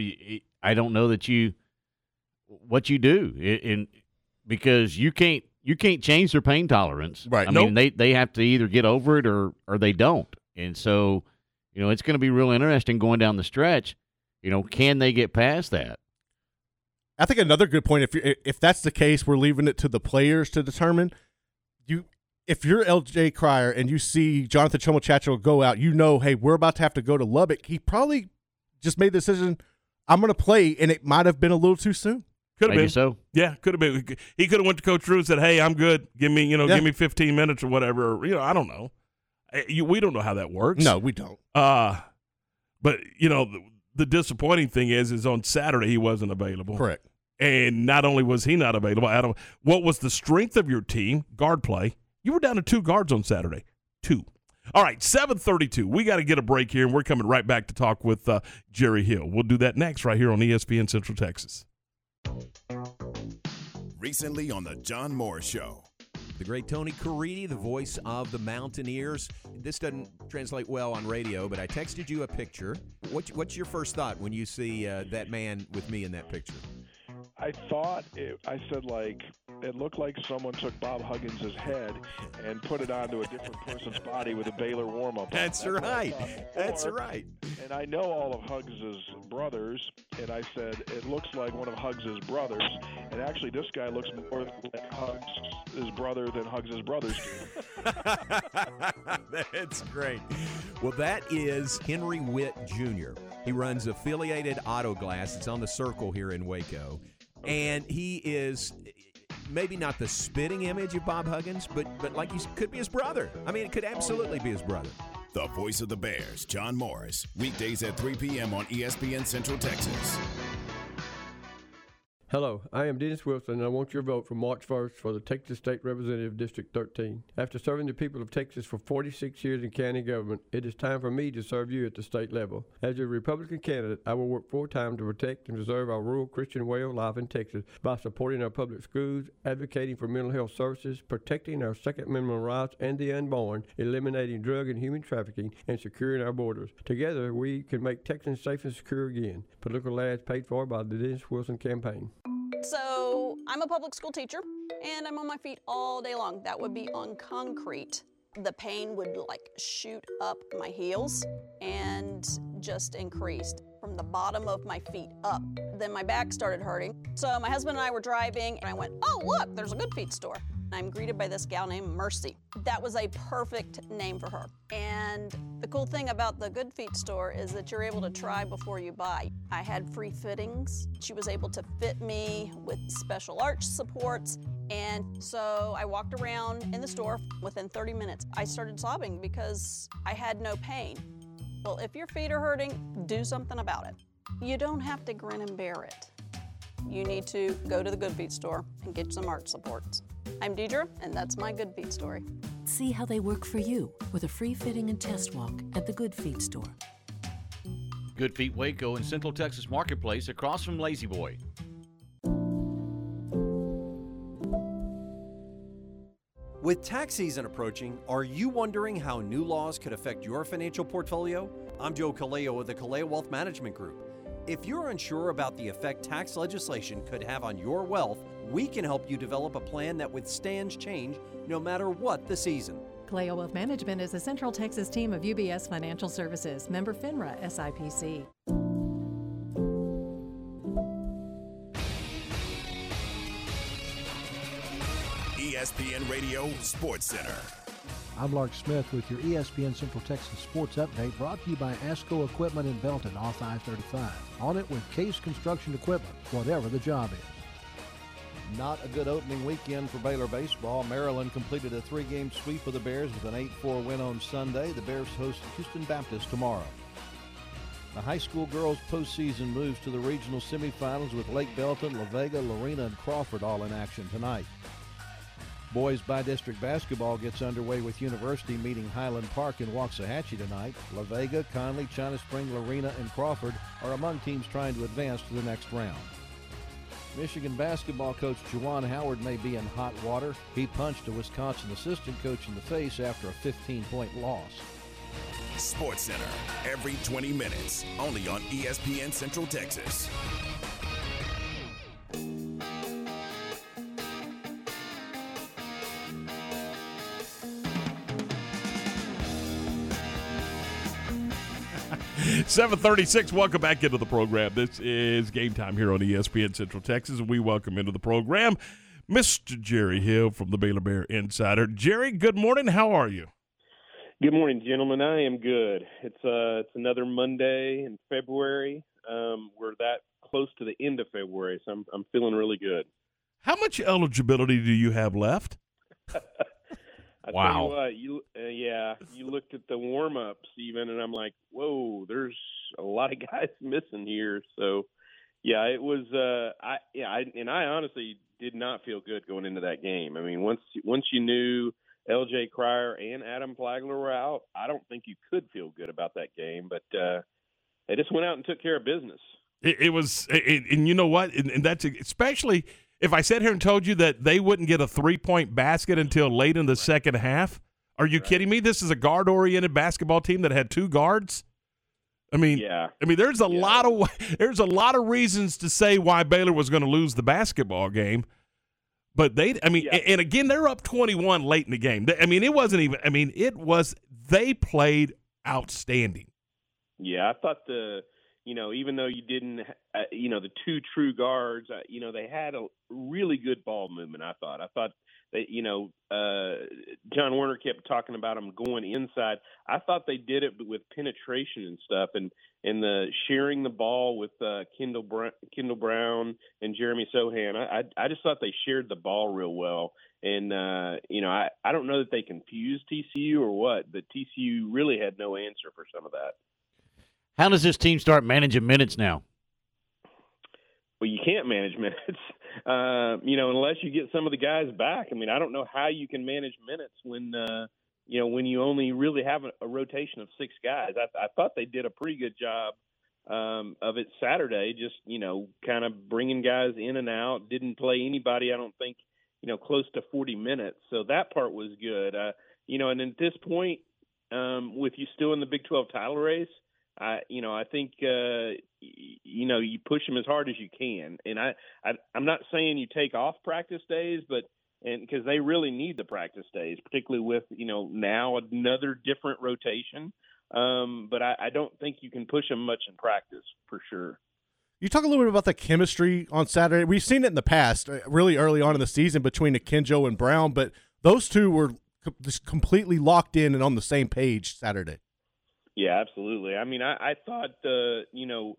S4: I don't know that you what you do, I- and because you can't you can't change their pain tolerance.
S5: Right.
S4: I
S3: Nope.
S4: mean, they they have to either get over it or or they don't. And so, you know, it's going to be real interesting going down the stretch. You know, can they get past that?
S5: I think another good point if you if that's the case, we're leaving it to the players to determine. You if you're LJ Cryer and you see Jonathan Tchamwa Tchatchoua go out, you know, hey, we're about to have to go to Lubbock. He probably just made the decision. I'm going to play, and it might have been a little too soon.
S3: Could have been
S4: so.
S3: Yeah, could have been. He could have went to Coach Drew and said, "Hey, I'm good. Give me, you know,
S5: Yeah.
S3: give me 15 minutes or whatever." Or, you know, I don't know. Eh, You, we don't know how that works.
S5: No, we don't.
S3: Uh, but you know, the, the disappointing thing is, is on Saturday he wasn't available.
S5: Correct.
S3: And not only was he not available, Adam, what was the strength of your team? Guard play. You were down to two guards on Saturday. Two. All right, 732. We got to get a break here, and we're coming right back to talk with uh, Jerry Hill. We'll do that next right here on ESPN Central Texas.
S13: Recently on the John Morris Show.
S14: The great Tony Caridi, the voice of the Mountaineers. This doesn't translate well on radio, but I texted you a picture. What, what's your first thought when you see uh, that man with me in that picture?
S15: I thought it, I said like it looked like someone took Bob Huggins' head and put it onto a different person's body with a Baylor warm up.
S14: That's right. That's right.
S15: And I know all of Huggins' brothers, and I said it looks like one of Huggins' brothers. And actually, this guy looks more like Huggins' brother than Huggins' brothers do.
S14: That's great. Well, that is Henry Witt Jr. He runs Affiliated Auto Glass. It's on the circle here in Waco. And he is maybe not the spitting image of Bob Huggins, but but like he could be his brother. I mean, it could absolutely be his brother.
S13: The voice of the Bears, John Morris. Weekdays at 3 p.m. on ESPN Central Texas.
S9: Hello, I am Dennis Wilson, and I want your vote for March 1st for the Texas State Representative District 13. After serving the people of Texas for 46 years in county government, it is time for me to serve you at the state level. As a Republican candidate, I will work full time to protect and preserve our rural Christian way of life in Texas by supporting our public schools, advocating for mental health services, protecting our Second Amendment rights and the unborn, eliminating drug and human trafficking, and securing our borders. Together, we can make Texans safe and secure again. Political ads paid for by the Dennis Wilson campaign.
S16: So I'm a public school teacher and I'm on my feet all day long. That would be on concrete. The pain would like shoot up my heels and just increased from the bottom of my feet up. Then my back started hurting. So my husband and I were driving and I went, oh, look, there's a Good Feet store. I'm greeted by this gal named Mercy. That was a perfect name for her. And the cool thing about the Good Feet store is that you're able to try before you buy. I had free fittings. She was able to fit me with special arch supports. And so I walked around in the store. Within 30 minutes, I started sobbing because I had no pain. Well, if your feet are hurting, do something about it. You don't have to grin and bear it. You need to go to the Good Feet store and get some arch supports. I'm Deidre, and that's my Good Feet story.
S17: See how they work for you with a free fitting and test walk at the Good Feet store.
S4: Good Feet Waco in Central Texas Marketplace across from La-Z-Boy.
S18: With tax season approaching, are you wondering how new laws could affect your financial portfolio? I'm Joe Kaleo with the Kaleo Wealth Management Group. If you're unsure about the effect tax legislation could have on your wealth, we can help you develop a plan that withstands change no matter what the season.
S19: Kaleo Wealth Management is a Central Texas team of UBS Financial Services, member FINRA SIPC.
S13: ESPN Radio Sports Center.
S20: I'm Lark Smith with your ESPN Central Texas Sports Update brought to you by ASCO Equipment in Belton off I-35. On it with Case Construction Equipment, whatever the job is.
S21: Not a good opening weekend for Baylor baseball. Maryland completed a three-game sweep of the Bears with an 8-4 win on Sunday. The Bears host Houston Baptist tomorrow. The high school girls postseason moves to the regional semifinals with Lake Belton, La Vega, Lorena, and Crawford all in action tonight. Boys by district basketball gets underway with University meeting Highland Park in Waxahachie tonight. La Vega, Conley, China Spring, Lorena, and Crawford are among teams trying to advance to the next round. Michigan basketball coach Juwan Howard may be in hot water. He punched a Wisconsin assistant coach in the face after a 15 point loss.
S13: Sports Center, every 20 minutes, only on ESPN Central Texas.
S3: Seven thirty-six. Welcome back into the program. This is game time here on ESPN Central Texas, and we welcome into the program Mr. Jerry Hill from the Baylor Bear Insider. Jerry, good morning. How are you?
S22: Good morning, gentlemen. I am good. It's uh, it's another Monday in February. Um, we're that close to the end of February, so I'm I'm feeling really good.
S3: How much eligibility do you have left?
S22: I
S3: Wow.
S22: Tell you what, you uh, yeah, you looked at the warm ups even, and I'm like, whoa, there's a lot of guys missing here. So, yeah, it was. Uh, I yeah, I, and I honestly did not feel good going into that game. I mean, once once you knew L.J. Cryer and Adam Flagler were out, I don't think you could feel good about that game. But uh, they just went out and took care of business.
S3: It, it was, it, and you know what? And, and that's especially if I sat here and told you that they wouldn't get a three-point basket until late in the second half. Are you kidding me? This is a guard-oriented basketball team that had two guards. I mean,
S22: yeah.
S3: I mean, there's a lot of there's a lot of reasons to say why Baylor was going to lose the basketball game, but they, I mean, and again, they're up 21 late in the game. I mean, it wasn't even. I mean, it was they played outstanding.
S22: Yeah, I thought the you know even though you didn't uh, you know the two true guards uh, you know they had a really good ball movement. I thought I thought they you know uh, John Werner kept talking about them going inside. I thought they did it with penetration and stuff and and the sharing the ball with uh, Kendall Brown, Kendall Brown and Jeremy Sochan. I, I I just thought they shared the ball real well. And uh, you know, I, I don't know that they confused TCU or what, but TCU really had no answer for some of that.
S4: How does this team start managing minutes now?
S22: Well, you can't manage minutes, uh, you know, unless you get some of the guys back. I mean, I don't know how you can manage minutes when, uh, you know, when you only really have a, a rotation of six guys. I, I thought they did a pretty good job um, of it Saturday, just you know, kind of bringing guys in and out. Didn't play anybody, I don't think, you know, close to 40 minutes. So that part was good. Uh, you know, and at this point, um, with you still in the Big 12 title race, I, you know, I think, uh, you know, you push them as hard as you can. And I, I I'm not saying you take off practice days, but and because they really need the practice days, particularly with you know now another different rotation. Um, but I, I don't think you can push them much in practice for sure.
S5: You talk a little bit about the chemistry on Saturday. We've seen it in the past, uh, really early on in the season between Akinjo and Brown, but those two were co- just completely locked in and on the same page Saturday.
S22: Yeah, absolutely. I mean, I, I thought uh, you know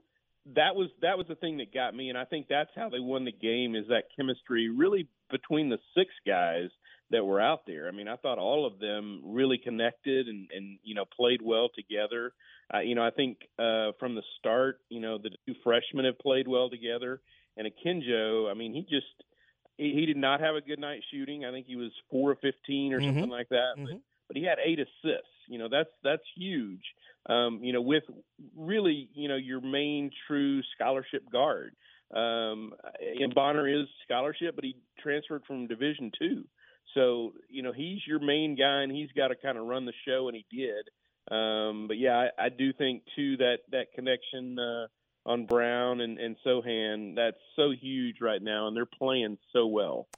S22: that was that was the thing that got me, and I think that's how they won the game is that chemistry really between the six guys that were out there. I mean, I thought all of them really connected and and you know played well together. Uh, you know, I think uh, from the start, you know, the two freshmen have played well together, and Akinjo, I mean, he just he, he did not have a good night shooting. I think he was four of fifteen or
S3: Mhm.
S22: something like that, but but he had eight assists. You know, that's that's huge. Um, you know, with really, you know, your main true scholarship guard. Um, and Bonner is scholarship, but he transferred from Division two. So, you know, he's your main guy, and he's got to kind of run the show, and he did. Um, but yeah, I, I do think too that that connection uh, on Brown and, and Sochan that's so huge right now, and they're playing so well.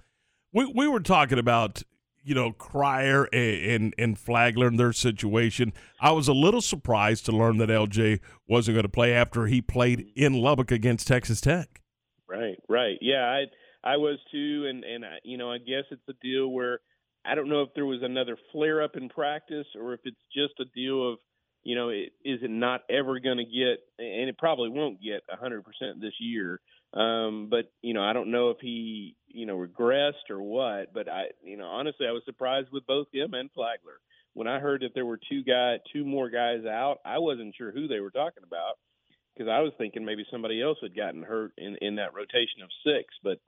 S3: We we were talking about you know Cryer and, and Flagler and their situation. I was a little surprised to learn that LJ wasn't going to play after he played in Lubbock against Texas Tech.
S22: Right, right. Yeah, I I was too, and and I, you know I guess it's a deal where I don't know if there was another flare up in practice or if it's just a deal of you know it, is it not ever going to get, and it probably won't get hundred percent this year. Um, but you know I don't know if he you know regressed or what. But I you know honestly I was surprised with both him and Flagler when I heard that there were two guy two more guys out. I wasn't sure who they were talking about because I was thinking maybe somebody else had gotten hurt in in that rotation of six. But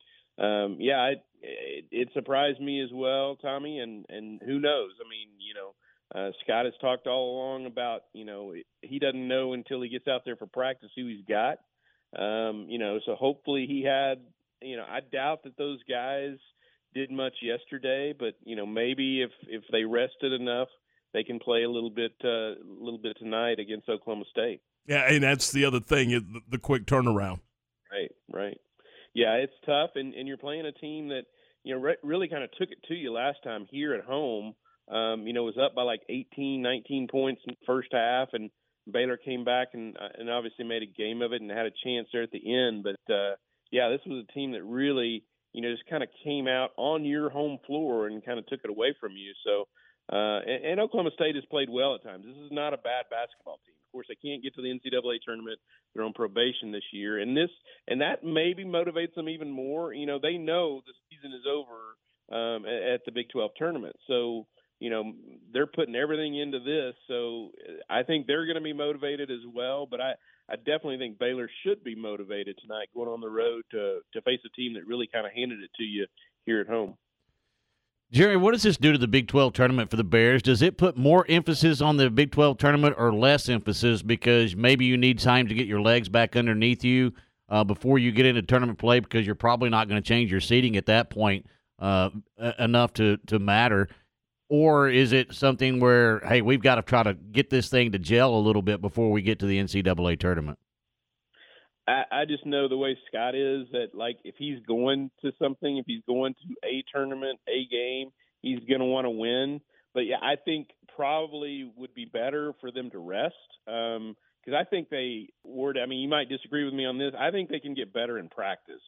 S22: um, yeah, I, it, it surprised me as well, Tommy. And and who knows? I mean, you know, uh, Scott has talked all along about you know he doesn't know until he gets out there for practice who he's got. Um, you know, so hopefully he had. You know, I doubt that those guys did much yesterday, but you know maybe if if they rested enough, they can play a little bit uh, a little bit tonight against Oklahoma State.
S3: Yeah, and that's the other thing the, the quick turnaround.
S22: Right, right. Yeah, it's tough, and and you're playing a team that you know re- really kind of took it to you last time here at home. Um, you know, was up by like 18, 19 points in the first half, and Baylor came back and uh, and obviously made a game of it and had a chance there at the end. But uh, yeah, this was a team that really you know just kind of came out on your home floor and kind of took it away from you. So. Uh, and, and Oklahoma State has played well at times. This is not a bad basketball team. Of course, they can't get to the NCAA tournament. They're on probation this year, and this and that maybe motivates them even more. You know, they know the season is over um, at, at the Big 12 tournament, so you know they're putting everything into this. So I think they're going to be motivated as well. But I, I definitely think Baylor should be motivated tonight, going on the road to to face a team that really kind of handed it to you here at home.
S4: Jerry, what does this do to the Big 12 tournament for the Bears? Does it put more emphasis on the Big 12 tournament or less emphasis because maybe you need time to get your legs back underneath you uh, before you get into tournament play because you're probably not going to change your seating at that point uh, enough to, to matter? Or is it something where, hey, we've got to try to get this thing to gel a little bit before we get to the NCAA tournament?
S22: I, I just know the way Scott is that like if he's going to something, if he's going to a tournament, a game, he's going to want to win. But yeah, I think probably would be better for them to rest because I think they were. I mean, you might disagree with me on this. I think they can get better in practice.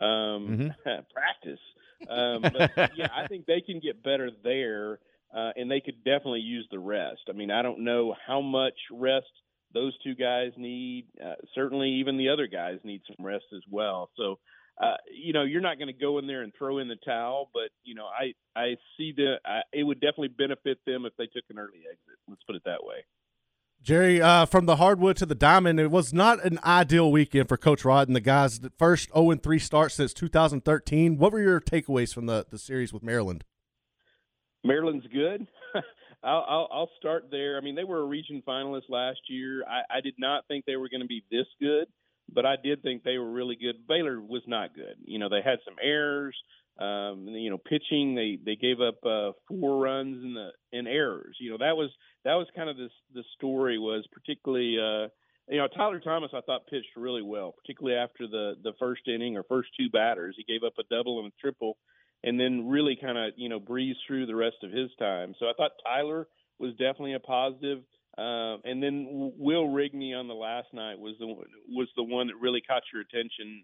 S22: Um, practice. Um, but yeah, I think they can get better there, uh, and they could definitely use the rest. I mean, I don't know how much rest those two guys need. Uh, certainly, even the other guys need some rest as well. So, uh, you know, you're not going to go in there and throw in the towel, but you know, I I see the I, it would definitely benefit them if they took an early exit. Let's put it that way.
S5: Jerry, uh, from the hardwood to the diamond, it was not an ideal weekend for Coach Rod and the guys. The first 0 3 start since 2013. What were your takeaways from the, the series with Maryland?
S22: Maryland's good. I'll, I'll, I'll start there. I mean, they were a region finalist last year. I, I did not think they were going to be this good, but I did think they were really good. Baylor was not good. You know, they had some errors. Um, you know, pitching they they gave up uh, four runs in the in errors. You know, that was that was kind of this the story was particularly. Uh, you know, Tyler Thomas I thought pitched really well, particularly after the the first inning or first two batters. He gave up a double and a triple and then really kind of you know breezed through the rest of his time. So I thought Tyler was definitely a positive. Um, and then Will Rigney on the last night was the was the one that really caught your attention.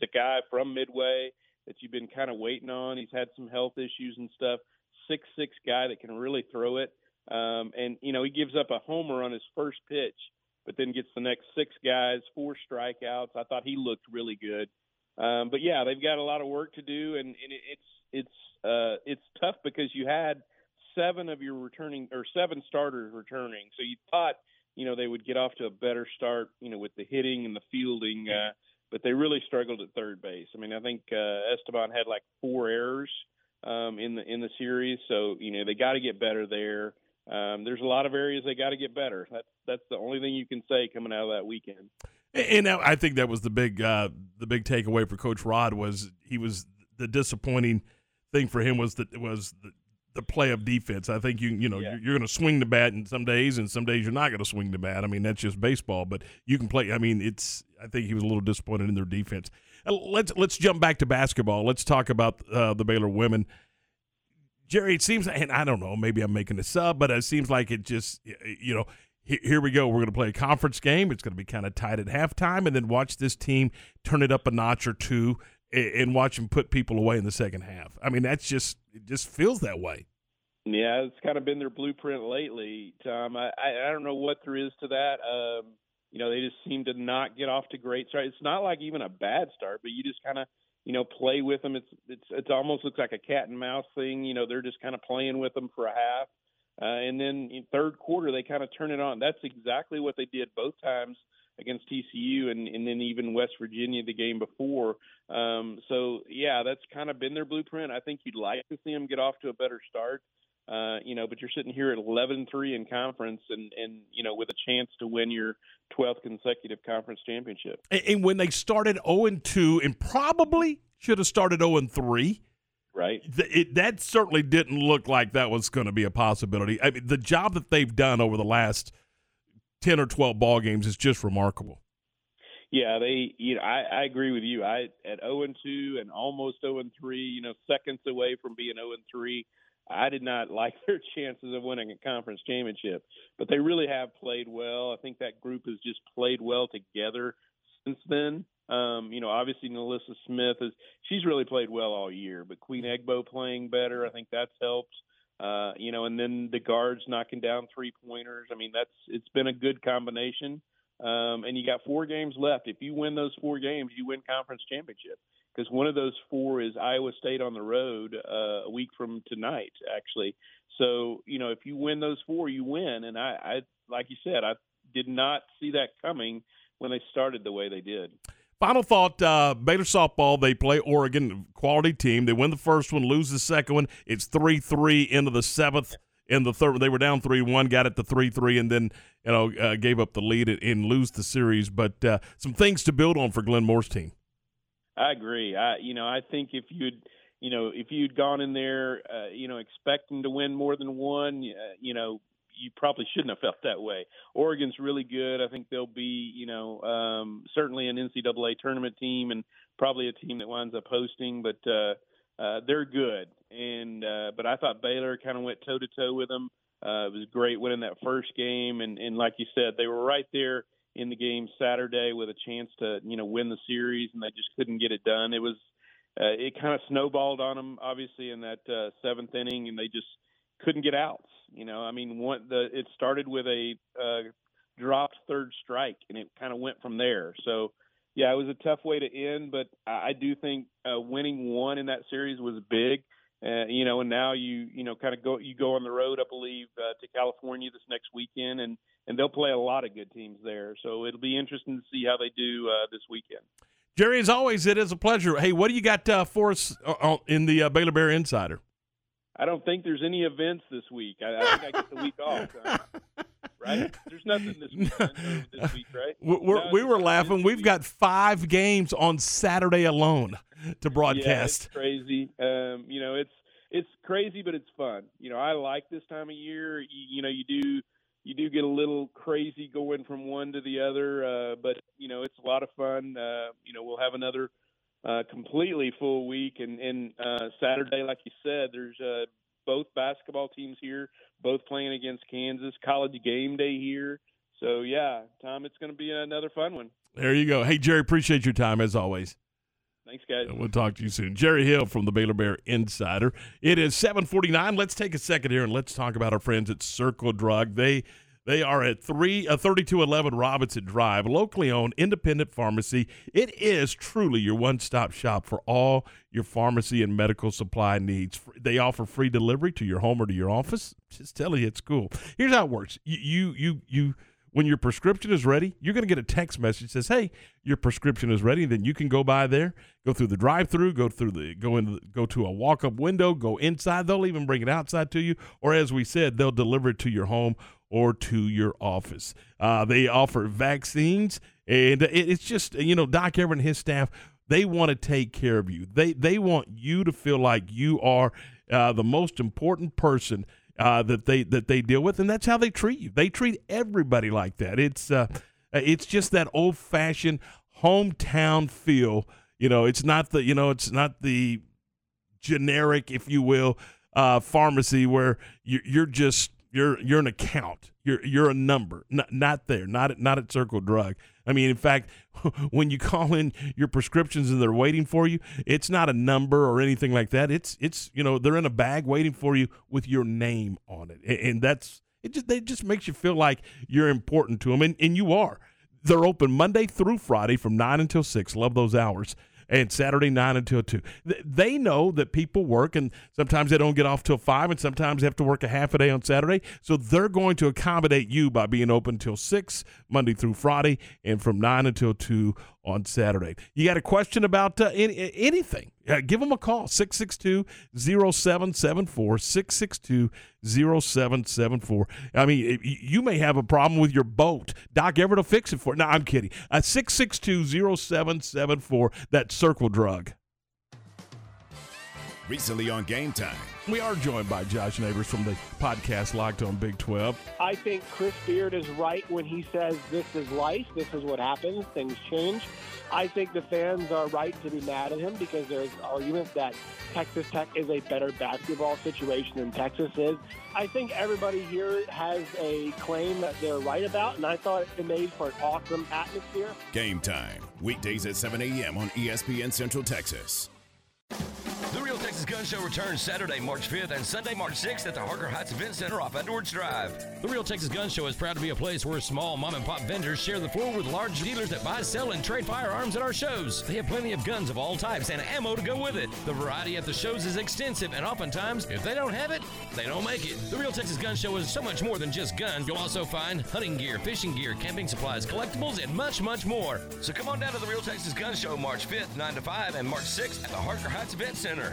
S22: It's a guy from Midway that you've been kind of waiting on. He's had some health issues and stuff. Six six guy that can really throw it. Um, and you know he gives up a homer on his first pitch, but then gets the next six guys, four strikeouts. I thought he looked really good. Um, but yeah, they've got a lot of work to do, and, and it's it's uh, it's tough because you had seven of your returning or seven starters returning, so you thought you know they would get off to a better start, you know, with the hitting and the fielding. Uh, but they really struggled at third base. I mean, I think uh, Esteban had like four errors um, in the in the series, so you know they got to get better there. Um, there's a lot of areas they got to get better. That's that's the only thing you can say coming out of that weekend.
S3: And I think that was the big uh, the big takeaway for Coach Rod was he was the disappointing thing for him was that was the, the play of defense. I think you you know yeah. you're, you're going to swing the bat in some days, and some days you're not going to swing the bat. I mean that's just baseball, but you can play. I mean it's I think he was a little disappointed in their defense. Uh, let's let's jump back to basketball. Let's talk about uh, the Baylor women. Jerry, it seems, and I don't know, maybe I'm making this up, but it seems like it just, you know, here we go. We're going to play a conference game. It's going to be kind of tight at halftime, and then watch this team turn it up a notch or two, and watch them put people away in the second half. I mean, that's just it. Just feels that way.
S22: Yeah, it's kind of been their blueprint lately, Tom. I I, I don't know what there is to that. Um, you know, they just seem to not get off to great start. It's not like even a bad start, but you just kind of you know play with them. It's it's it almost looks like a cat and mouse thing. You know, they're just kind of playing with them for a half uh, and then in third quarter, they kind of turn it on. That's exactly what they did both times against TCU and, and then even West Virginia the game before. Um, so, yeah, that's kind of been their blueprint. I think you'd like to see them get off to a better start. Uh, you know, but you're sitting here at 11-3 in conference, and and you know with a chance to win your 12th consecutive conference championship.
S3: And, and when they started 0-2, and probably should have started 0-3,
S22: right?
S3: It, that certainly didn't look like that was going to be a possibility. I mean, the job that they've done over the last ten or twelve ball games is just remarkable.
S22: Yeah, they. You know, I, I agree with you. I at zero oh and two and almost zero oh and three. You know, seconds away from being zero and three. I did not like their chances of winning a conference championship, but they really have played well. I think that group has just played well together since then. Um, you know, obviously NaLyssa Smith is she's really played well all year, but Queen Egbo playing better, I think that's helped. Uh, you know, and then the guards knocking down three pointers. I mean, that's it's been a good combination. Um, and you got four games left. If you win those four games, you win conference championship because one of those four is Iowa State on the road uh, a week from tonight, actually. So you know, if you win those four, you win. And I, I like you said, I did not see that coming when they started the way they did.
S3: Final thought: uh, Baylor softball. They play Oregon, quality team. They win the first one, lose the second one. It's three three into the seventh. In the third, they were down three one, got it to three three, and then you know uh, gave up the lead and, and lose the series. But uh, some things to build on for Glenn Moore's team.
S22: I agree. I you know I think if you'd you know if you'd gone in there uh, you know expecting to win more than one, uh, you know you probably shouldn't have felt that way. Oregon's really good. I think they'll be, you know, um, certainly an NCAA tournament team and probably a team that winds up hosting, but uh, uh, they're good. And uh, but I thought Baylor kind of went toe to toe with them. Uh, it was great winning that first game, and and like you said, they were right there in the game Saturday with a chance to you know win the series, and they just couldn't get it done. It was uh, it kind of snowballed on them, obviously, in that uh, seventh inning, and they just couldn't get outs. You know, I mean, one, the it started with a uh, dropped third strike, and it kind of went from there. So, yeah, it was a tough way to end, but I, I do think uh, winning one in that series was big. Uh, you know, and now you you know kind of go you go on the road, I believe, uh, to California this next weekend, and and they'll play a lot of good teams there. So it'll be interesting to see how they do uh, this weekend.
S3: Jerry, as always, it is a pleasure. Hey, what do you got uh, for us uh, in the uh, Baylor Bear Insider?
S22: I don't think there's any events this week. I, I think I get the week off. Uh, right? There's nothing this week, this week right?
S3: We're, no, we were laughing. We've got five games on Saturday alone to broadcast.
S22: Yeah, crazy. Um, you know, it's it's crazy, but it's fun. You know, I like this time of year. You, you know, you do you do get a little crazy going from one to the other, uh, but you know, it's a lot of fun. Uh, you know, we'll have another uh, completely full week. And, and uh, Saturday, like you said, there's uh, both basketball teams here, both playing against Kansas. College game day here. So yeah, Tom, it's going to be another fun one.
S3: There you go. Hey Jerry, appreciate your time as always.
S22: Thanks, guys.
S3: We'll talk to you soon. Jerry Hill from the Baylor Bear Insider. It is 749. Let's take a second here and let's talk about our friends at Circle Drug. They they are at three uh, 3211 Robinson Drive, locally owned independent pharmacy. It is truly your one-stop shop for all your pharmacy and medical supply needs. They offer free delivery to your home or to your office. Just tell you it's cool. Here's how it works. You you you, you when your prescription is ready, you're going to get a text message that says, "Hey, your prescription is ready." Then you can go by there, go through the drive-through, go through the go in, go to a walk-up window, go inside. They'll even bring it outside to you, or as we said, they'll deliver it to your home or to your office. Uh, they offer vaccines, and it's just you know Doc Everett and his staff. They want to take care of you. They they want you to feel like you are uh, the most important person uh, that they that they deal with, and that's how they treat you. They treat everybody like that. It's uh, it's just that old fashioned hometown feel. You know, it's not the you know it's not the generic, if you will, uh, pharmacy where you're, you're just you're you're an account. You're you're a number. Not not there. Not at, not at Circle Drug. I mean, in fact, when you call in your prescriptions and they're waiting for you, it's not a number or anything like that. It's it's you know they're in a bag waiting for you with your name on it, and, that's it. Just it just makes you feel like you're important to them, and and you are. They're open Monday through Friday from nine until six. Love those hours and Saturday 9 until 2. They know that people work and sometimes they don't get off till 5 and sometimes they have to work a half a day on Saturday. So they're going to accommodate you by being open till 6 Monday through Friday and from 9 until 2 on Saturday. You got a question about uh, any, anything? Uh, give them a call 662 0774 662 0774. I mean, you may have a problem with your boat. Doc Everett will fix it for you. No, I'm kidding. Uh, 662 0774. That circle drug.
S13: Recently on Game Time.
S3: We are joined by Josh Neighbors from the podcast Locked on Big 12.
S23: I think Chris Beard is right when he says this is life, this is what happens, things change. I think the fans are right to be mad at him because there's arguments that Texas Tech is a better basketball situation than Texas is. I think everybody here has a claim that they're right about, and I thought it made for an awesome atmosphere.
S13: Game Time, weekdays at 7 a.m. on ESPN Central Texas.
S24: The Real Texas Gun Show returns Saturday, March 5th and Sunday, March 6th at the Harker Heights Event Center off Edwards Drive.
S25: The Real Texas Gun Show is proud to be a place where small mom and pop vendors share the floor with large dealers that buy, sell, and trade firearms at our shows. They have plenty of guns of all types and ammo to go with it. The variety at the shows is extensive, and oftentimes, if they don't have it, they don't make it. The Real Texas Gun Show is so much more than just guns. You'll also find hunting gear, fishing gear, camping supplies, collectibles, and much, much more.
S24: So come on down to the Real Texas Gun Show March 5th, 9 to 5, and March 6th at the Harker Heights Event Center.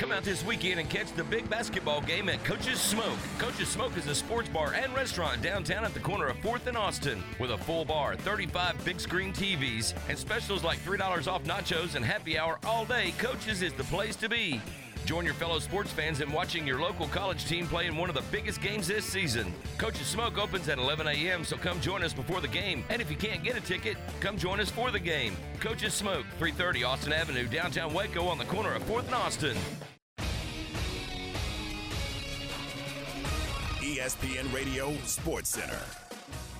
S24: Come out this weekend and catch the big basketball game at Coach's Smoke. Coach's Smoke is a sports bar and restaurant downtown at the corner of 4th and Austin with a full bar, 35 big screen TVs, and specials like $3 off nachos and happy hour all day. Coach's is the place to be. Join your fellow sports fans in watching your local college team play in one of the biggest games this season. Coach's Smoke opens at 11 a.m., so come join us before the game. And if you can't get a ticket, come join us for the game. Coach's Smoke, 330 Austin Avenue, downtown Waco on the corner of 4th and Austin.
S13: ESPN Radio Sports Center.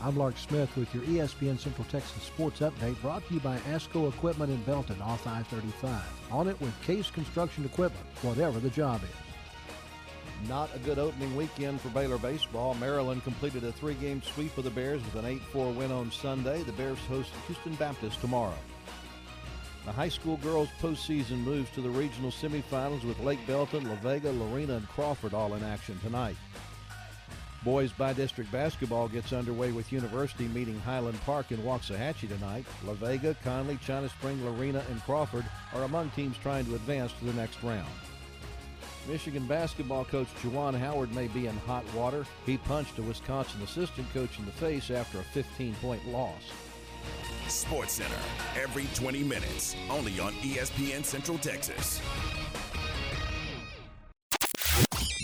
S26: I'm Lark Smith with your ESPN Central Texas Sports Update brought to you by ASCO Equipment in Belton off I-35. On it with Case Construction Equipment, whatever the job is.
S21: Not a good opening weekend for Baylor baseball. Maryland completed a three game sweep of the Bears with an 8 4 win on Sunday. The Bears host Houston Baptist tomorrow. The high school girls postseason moves to the regional semifinals with Lake Belton, La Vega, Lorena, and Crawford all in action tonight. Boys by district basketball gets underway with University meeting Highland Park in Waxahachie tonight. La Vega, Conley, China Spring, Lorena, and Crawford are among teams trying to advance to the next round. Michigan basketball coach Juwan Howard may be in hot water. He punched a Wisconsin assistant coach in the face after a 15 point loss.
S13: Sports Center every 20 minutes, only on ESPN Central Texas.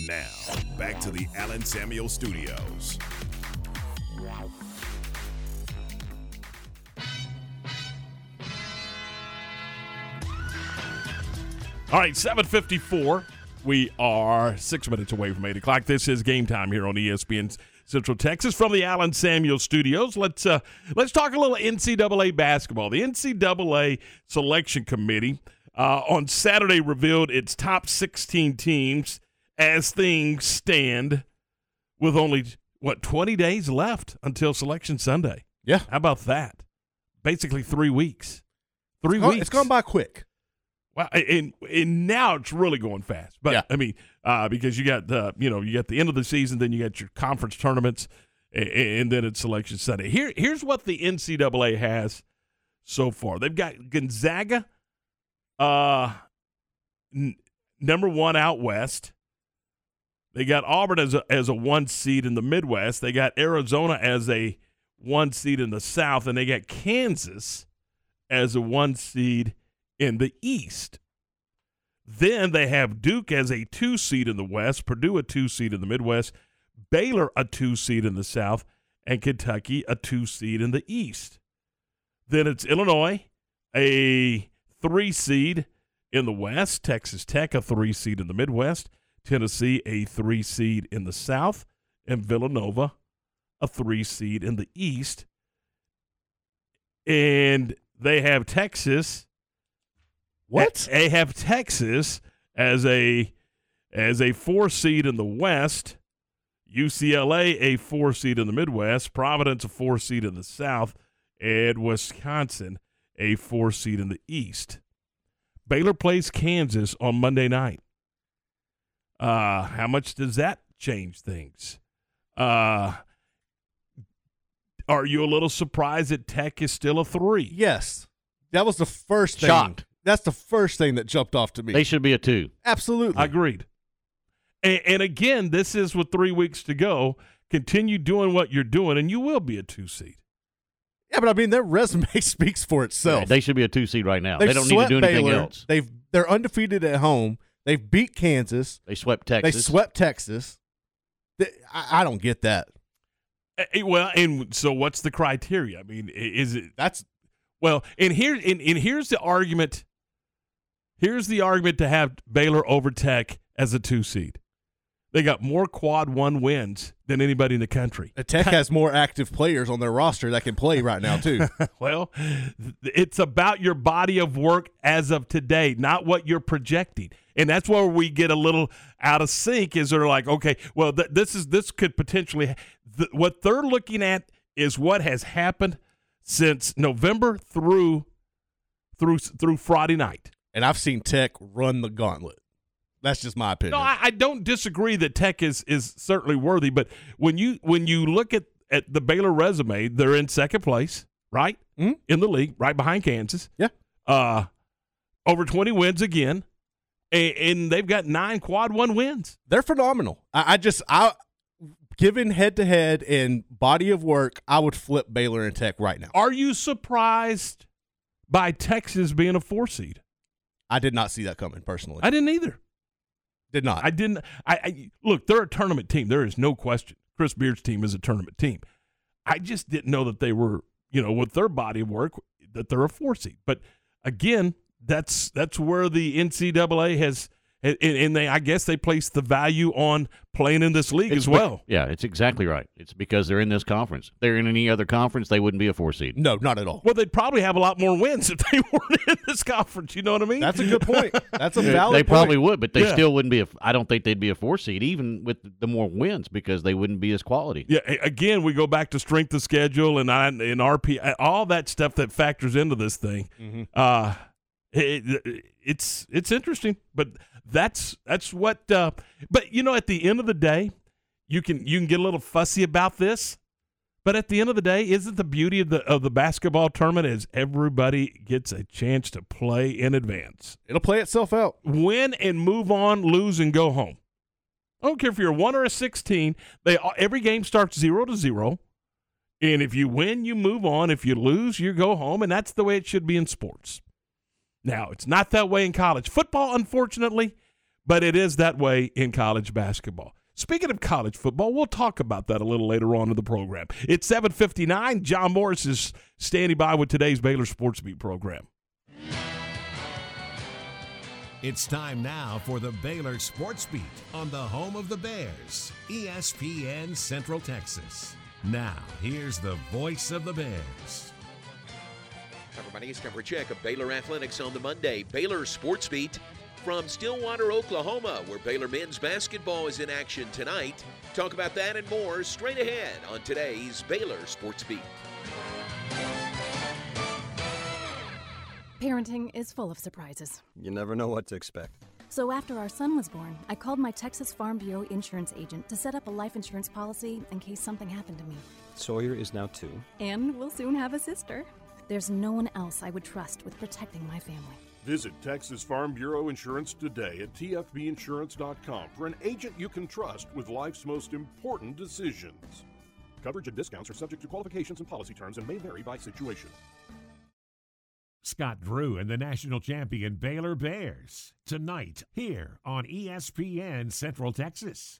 S13: Now, back to the Alan Samuel Studios.
S3: All right, 754. We are six minutes away from 8 o'clock. This is game time here on ESPN Central Texas from the Allen Samuel Studios. Let's uh, let's talk a little NCAA basketball. The NCAA Selection Committee uh, on Saturday revealed its top 16 teams as things stand with only, what, 20 days left until Selection Sunday.
S5: Yeah.
S3: How about that? Basically three weeks. Three
S5: It's gone-
S3: weeks.
S5: it's gone by quick.
S3: Well, and and now it's really going fast. But
S5: Yeah.
S3: I mean, uh, because you got the you know you got the end of the season, then you got your conference tournaments, and, and then it's selection Sunday. Here, here's what the NCAA has so far. They've got Gonzaga, uh, n- number one out west. They got Auburn as a, as a one seed in the Midwest. They got Arizona as a one seed in the South, and they got Kansas as a one seed in the East. Then they have Duke as a two seed in the West, Purdue a two seed in the Midwest, Baylor a two seed in the South, and Kentucky a two seed in the East. Then it's Illinois, a three seed in the West, Texas Tech a three seed in the Midwest, Tennessee a three seed in the South, and Villanova a three seed in the East. And they have Texas.
S5: What?
S3: They have Texas as a as a four seed in the West, UCLA a four seed in the Midwest, Providence a four seed in the South, and Wisconsin a four seed in the East. Baylor plays Kansas on Monday night. Uh, how much does that change things? Uh, are you a little surprised that Tech is still a three?
S5: Yes. That was the first thing.
S4: Shocked.
S5: That's the first thing that jumped off to me.
S4: They should be a two.
S5: Absolutely.
S3: Agreed. And, and again, this is with three weeks to go. Continue doing what you're doing, and you will be a two seed.
S5: Yeah, but I mean, their resume speaks for itself.
S4: Yeah, they should be a two seed right now.
S5: They've
S4: they don't need to do anything
S5: Baylor.
S4: else.
S5: They've they're undefeated at home. They've beat Kansas.
S4: They swept Texas.
S5: They swept Texas. They- I, I don't get that.
S3: Eh, eh, Well, and so what's the criteria? I mean, is it
S5: that's
S3: well? And here, and, and here's the argument. Here's the argument to have Baylor over Tech as a two seed. They got more quad one wins than anybody in the country.
S5: Tech has more active players on their roster that can play right now too.
S3: well, it's about your body of work as of today, not what you're projecting. And that's where we get a little out of sync. Is they're like, okay, well, th- this is this could potentially th- what they're looking at is what has happened since November through through through Friday night.
S5: and I've seen Tech run the gauntlet. That's just my opinion.
S3: No, I, I don't disagree that Tech is is certainly worthy, but when you when you look at at the Baylor resume, they're in second place, right
S5: Mhm.
S3: in the league, right behind Kansas.
S5: Yeah.
S3: uh, over twenty wins again, and, and they've got nine quad one wins.
S5: They're phenomenal. I, I just I given head to head and body of work, I would flip Baylor and Tech right now.
S3: Are you surprised by Texas being a four seed?
S5: I did not see that coming personally.
S3: I didn't either.
S5: did not.
S3: I didn't. I, I look. They're a tournament team. There is no question. Chris Beard's team is a tournament team. I just didn't know that they were, you know, with their body of work, that they're a four seed. But again, that's that's where the NCAA has and, and they I guess they place the value on playing in this league
S4: It's
S3: as
S4: be-
S3: well.
S4: yeah, it's exactly right. It's because they're in this conference. They're in any other conference, they wouldn't be a four seed.
S5: No, not at all.
S3: Well, they'd probably have a lot more wins if they weren't in this conference. You know what I mean?
S5: That's a good point. That's a
S4: They-
S5: valid
S4: They probably
S5: point.
S4: would, but they
S3: Yeah.
S4: still wouldn't be. A, I don't think they'd be a four seed, even with the more wins, because they wouldn't be as quality.
S3: Yeah, again, we go back to strength of schedule and I, and RP, all that stuff that factors into this thing.
S5: Mhm.
S3: Uh, it, it- it's it's interesting, but that's that's what. Uh, but you know, at the end of the day, you can you can get a little fussy about this, but at the end of the day, isn't the beauty of the of the basketball tournament is everybody gets a chance to play in advance.
S5: It'll play itself out.
S3: Win and move on, lose and go home. I don't care if you're a one or a sixteen. They every game starts zero to zero, and if you win, you move on. If you lose, you go home, and that's the way it should be in sports. Now, it's not that way in college football, unfortunately, but it is that way in college basketball. Speaking of college football, we'll talk about that a little later on in the program. It's 7:59. John Morris is standing by with today's Baylor Sports Beat program.
S2: It's time now for the Baylor Sports Beat on the home of the Bears, ESPN Central Texas. Now, here's the voice of the Bears.
S14: Everybody, it's time for a check of Baylor Athletics on the Monday. Baylor Sports Beat from Stillwater, Oklahoma, where Baylor men's basketball is in action tonight. Talk about that and more straight ahead on today's Baylor Sports Beat.
S27: Parenting is full of surprises.
S28: You never know what to expect.
S27: So after our son was born, I called my Texas Farm Bureau insurance agent to set up a life insurance policy in case something happened to me.
S28: Sawyer is now two.
S27: And we'll soon have a sister. There's no one else I would trust with protecting my family.
S29: Visit Texas Farm Bureau Insurance today at tfbinsurance.com for an agent you can trust with life's most important decisions. Coverage and discounts are subject to qualifications and policy terms and may vary by situation.
S2: Scott Drew and the national champion Baylor Bears tonight here on ESPN Central Texas.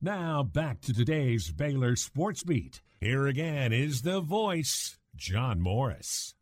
S2: Now back to today's Baylor Sports Beat. Here again is the voice, John Morris.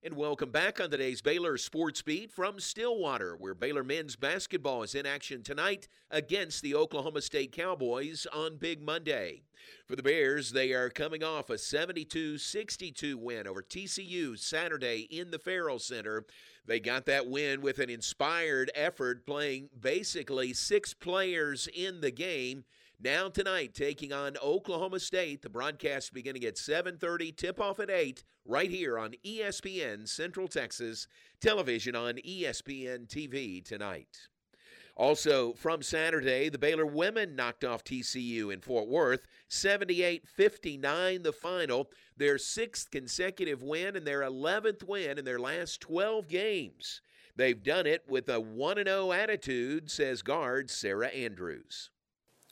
S14: And welcome back on today's Baylor Sports Beat from Stillwater, where Baylor men's basketball is in action tonight against the Oklahoma State Cowboys on Big Monday. For the Bears, they are coming off a 72 62 win over TCU Saturday in the Ferrell Center. They got that win with an inspired effort, playing basically six players in the game. Now tonight, taking on Oklahoma State. The broadcast beginning at 7:30, tip-off at 8, right here on ESPN Central Texas Television on ESPN TV tonight. Also, from Saturday, the Baylor women knocked off TCU in Fort Worth, 78 59 the final. Their sixth consecutive win and their 11th win in their last 12 games. They've done it with a 1 0 attitude, says guard Sarah Andrews.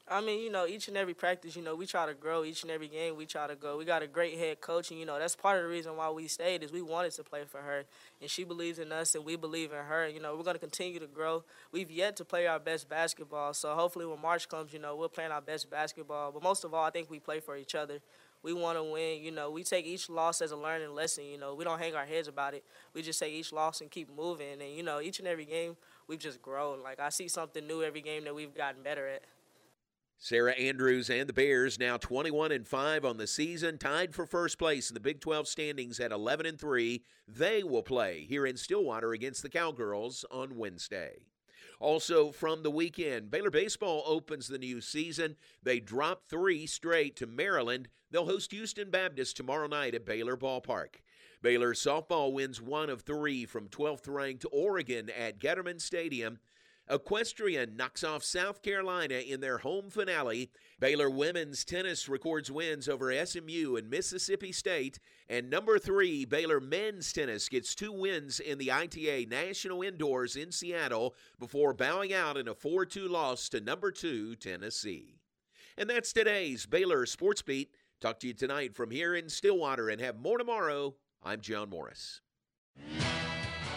S30: I mean, you know, each and every practice, you know, we try to grow. Each and every game, we try to go. We got a great head coach, and you know, that's part of the reason why we stayed is we wanted to play for her, and she believes in us, and we believe in her. You know, we're going to continue to grow. We've yet to play our best basketball, so hopefully when March comes, you know, we're playing our best basketball. But most of all, I think we play for each other. We want to win. You know, we take each loss as a learning lesson. You know, we don't hang our heads about it. We just take each loss and keep moving. And you know, each and every game, we've just grown. Like I see something new every game that we've gotten better at.
S14: Sarah Andrews and the Bears now 21 and 5 on the season, tied for first place in the Big 12 standings at 11 and 3. They will play here in Stillwater against the Cowgirls on Wednesday. Also from the weekend, Baylor baseball opens the new season. They drop 3 straight to Maryland. They'll host Houston Baptist tomorrow night at Baylor Ballpark. Baylor softball wins 1 of 3 from 12th ranked Oregon at Getterman Stadium. Equestrian knocks off South Carolina in their home finale. Baylor women's tennis records wins over SMU and Mississippi State. And number three, Baylor men's tennis gets two wins in the ITA National Indoors in Seattle before bowing out in a 4 2 loss to number two, Tennessee. And that's today's Baylor Sports Beat. Talk to you tonight from here in Stillwater and have more tomorrow. I'm John Morris.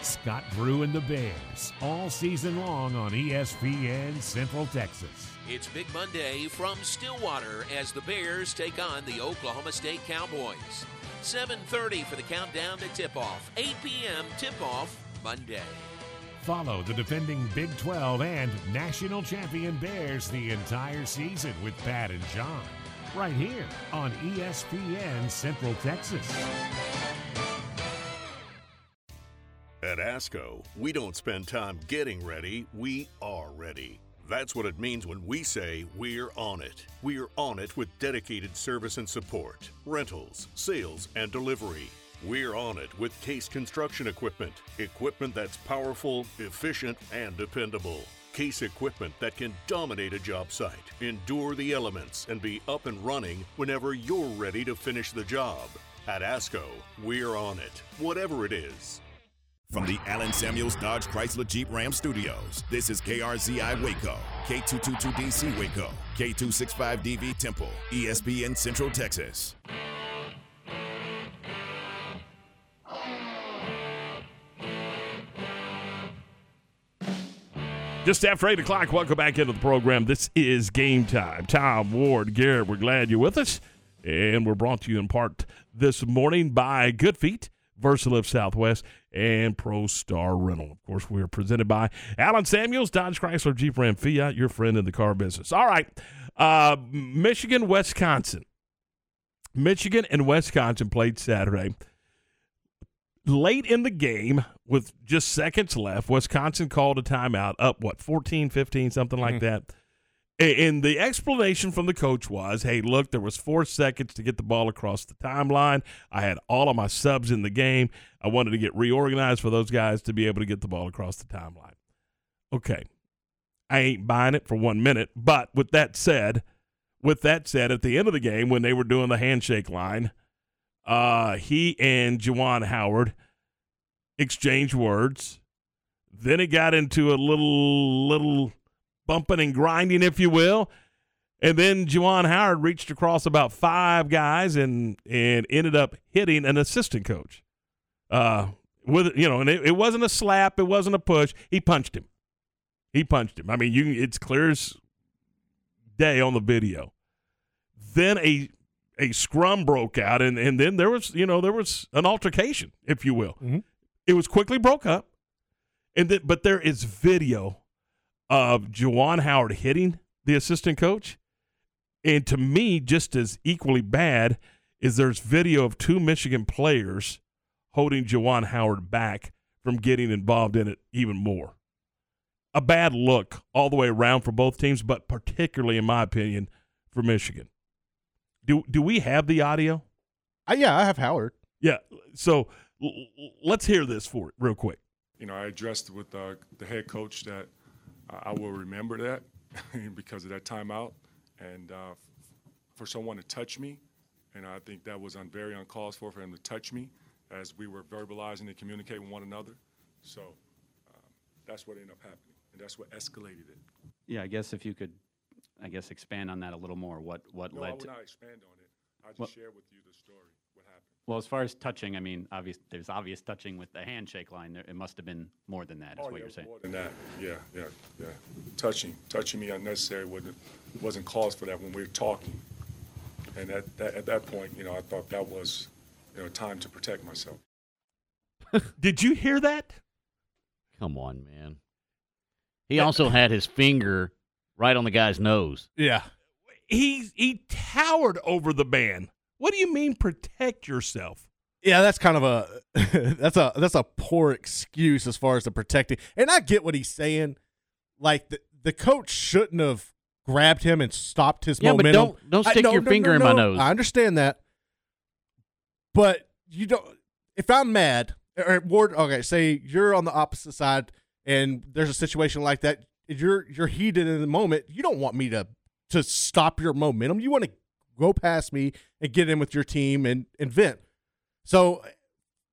S2: Scott Drew and the Bears all season long on ESPN Central Texas.
S14: It's Big Monday from Stillwater as the Bears take on the Oklahoma State Cowboys. 7:30 for the countdown to tip-off. 8 p.m. tip-off Monday.
S2: Follow the defending Big 12 and national champion Bears the entire season with Pat and John. Right here on ESPN Central Texas.
S29: At ASCO, we don't spend time getting ready, we are ready. That's what it means when we say we're on it. We're on it with dedicated service and support, rentals, sales, and delivery. We're on it with Case Construction Equipment, equipment that's powerful, efficient, and dependable. Case equipment that can dominate a job site, endure the elements, and be up and running whenever you're ready to finish the job. At ASCO, we're on it, whatever it is.
S13: From the Allen Samuels Dodge Chrysler Jeep Ram Studios, this is KRZI Waco, K222DC Waco, K265DV Temple, ESPN Central Texas.
S3: Just after 8 o'clock, welcome back into the program. This is Game Time. Tom Ward, Garrett, we're glad you're with us. And we're brought to you in part this morning by Good Feet, Versalift Southwest, and Pro Star Rental. Of course, we are presented by Allen Samuels, Dodge Chrysler Jeep Ram Fiat, your friend in the car business. All right. Uh, Michigan, Wisconsin. Michigan and Wisconsin played Saturday. Late in the game, with just seconds left, Wisconsin called a timeout, up what, 14, 15, something like that. And the explanation from the coach was, "Hey, look, there was four seconds to get the ball across the timeline. I had all of my subs in the game. I wanted to get reorganized for those guys to be able to get the ball across the timeline." Okay, I ain't buying it for one minute. But with that said, with that said, at the end of the game when they were doing the handshake line, uh, he and Juwan Howard exchanged words. Then it got into a little little bumping and grinding, if you will. And then Juwan Howard reached across about five guys and and ended up hitting an assistant coach. Uh, with you know, and it, it wasn't a slap, it wasn't a push. He punched him. He punched him. I mean, you it's clear as day on the video. Then a a scrum broke out, and and then there was you know there was an altercation, if you will. It was quickly broke up, and then, but there is video of Juwan Howard hitting the assistant coach, and to me, just as equally bad is there's video of two Michigan players holding Juwan Howard back from getting involved in it even more. A bad look all the way around for both teams, but particularly, in my opinion, for Michigan. Do do we have the audio?
S5: Uh, yeah, I have Howard.
S3: Yeah. So l- l- let's hear this for it real quick.
S31: you know, I addressed with uh, the head coach that I will remember that because of that timeout, and uh, for someone to touch me, and I think that was un- very uncalled for for him to touch me as we were verbalizing and communicating with one another. So um, that's what ended up happening, and that's what escalated it.
S32: Yeah, I guess if you could, I guess expand on that a little more. What what
S31: no, I
S32: led
S31: will
S32: to?
S31: not expand on it. I just
S32: Well-
S31: share with you the story. What happened?
S32: Well, as far as touching, I mean, obvious. There's obvious touching with the handshake line. There, it must have been more than that. Is
S31: oh,
S32: what
S31: yeah,
S32: you're saying.
S31: More than that, yeah, yeah, yeah. Touching, touching me unnecessary wasn't wasn't cause for that when we were talking. And at that, at that point, you know, I thought that was, you know, time to protect myself.
S3: Did you hear that?
S4: Come on, man. He also had his finger right on the guy's nose.
S5: Yeah.
S3: He he towered over the man. What do you mean protect yourself?
S5: Yeah, that's kind of a that's a that's a poor excuse as far as the protecting. And I get what he's saying. Like the the coach shouldn't have grabbed him and stopped his
S4: Yeah, but
S5: momentum.
S4: don't- don't
S5: I-
S4: stick
S5: no,
S4: your
S5: no,
S4: finger
S5: no,
S4: in my nose.
S5: I understand that, but you don't. If I'm mad, or Ward, okay, say you're on the opposite side, and there's a situation like that, you're you're heated in the moment. You don't want me to to stop your momentum. You want to go past me and get in with your team and and vent. So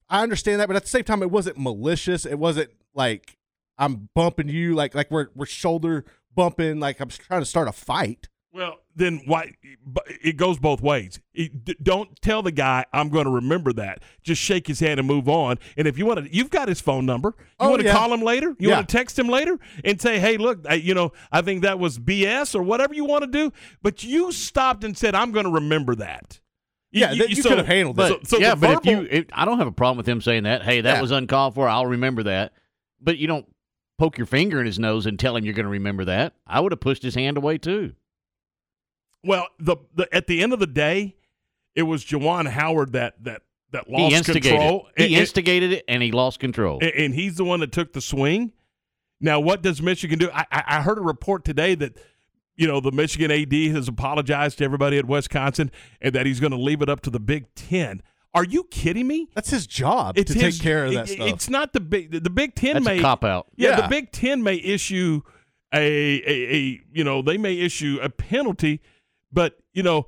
S5: I understand that, but at the same time, it wasn't malicious. It wasn't like I'm bumping you, like like we're we're shoulder bumping, like I'm trying to start a fight.
S3: Well, then why? It goes both ways. It- don't tell the guy I'm going to remember that. Just shake his hand and move on. And if you want to, you've got his phone number. You
S5: Oh,
S3: want to
S5: yeah.
S3: call him later. You
S5: Yeah.
S3: want to text him later and say, "Hey, look, I, you know, I think that was BS or whatever you want to do." But you stopped and said, "I'm going to remember that."
S5: Yeah, that you could have handled
S4: But,
S3: So, so
S4: yeah,
S3: the
S4: but
S3: verbal-
S4: if you, it, I don't have a problem with him saying that. Hey, that
S5: Yeah.
S4: was uncalled for. I'll remember that. But you don't poke your finger in his nose and tell him you're going to remember that. I would have pushed his hand away too.
S3: Well, the, the at the end of the day, it was Juwan Howard that that that
S4: He
S3: lost
S4: instigated.
S3: control.
S4: He
S3: And- and-
S4: instigated it, and he lost control.
S3: and, and he's the one that took the swing. Now, what does Michigan do? I, I, I heard a report today that you know the Michigan AD has apologized to everybody at Wisconsin and that he's going to leave it up to the Big Ten. Are you kidding me?
S5: That's his job
S3: It's
S5: to
S3: his-
S5: take care of that
S3: it-
S5: stuff.
S3: It's not the big the Big Ten
S4: That's a
S3: may
S4: cop-out.
S3: Yeah,
S5: Yeah.
S3: the Big Ten may issue a, a a you know they may issue a penalty, but you know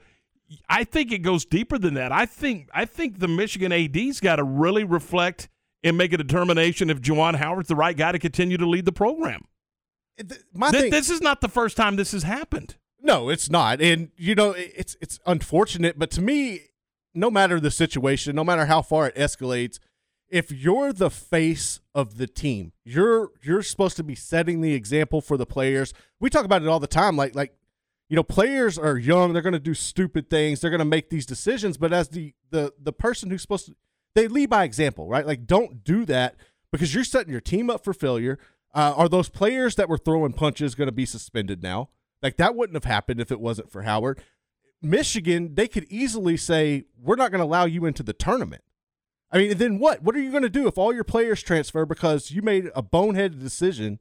S3: I think it goes deeper than that. I think I think the Michigan AD's got to really reflect and make a determination if Juwan Howard's the right guy to continue to lead the program.
S5: My
S3: Th-
S5: thing-
S3: this is not the first time this has happened.
S5: No, it's not. And you know, it's it's unfortunate, but to me, no matter the situation, no matter how far it escalates, if you're the face of the team, you're you're supposed to be setting the example for the players. We talk about it all the time like like you know, players are young, they're going to do stupid things, they're going to make these decisions, but as the the the person who's supposed to they lead by example, right? Like don't do that because you're setting your team up for failure. Uh, are those players that were throwing punches going to be suspended now? Like that wouldn't have happened if it wasn't for Howard. Michigan, they could easily say, "We're not going to allow you into the tournament." I mean, then what? What are you going to do if all your players transfer because you made a boneheaded decision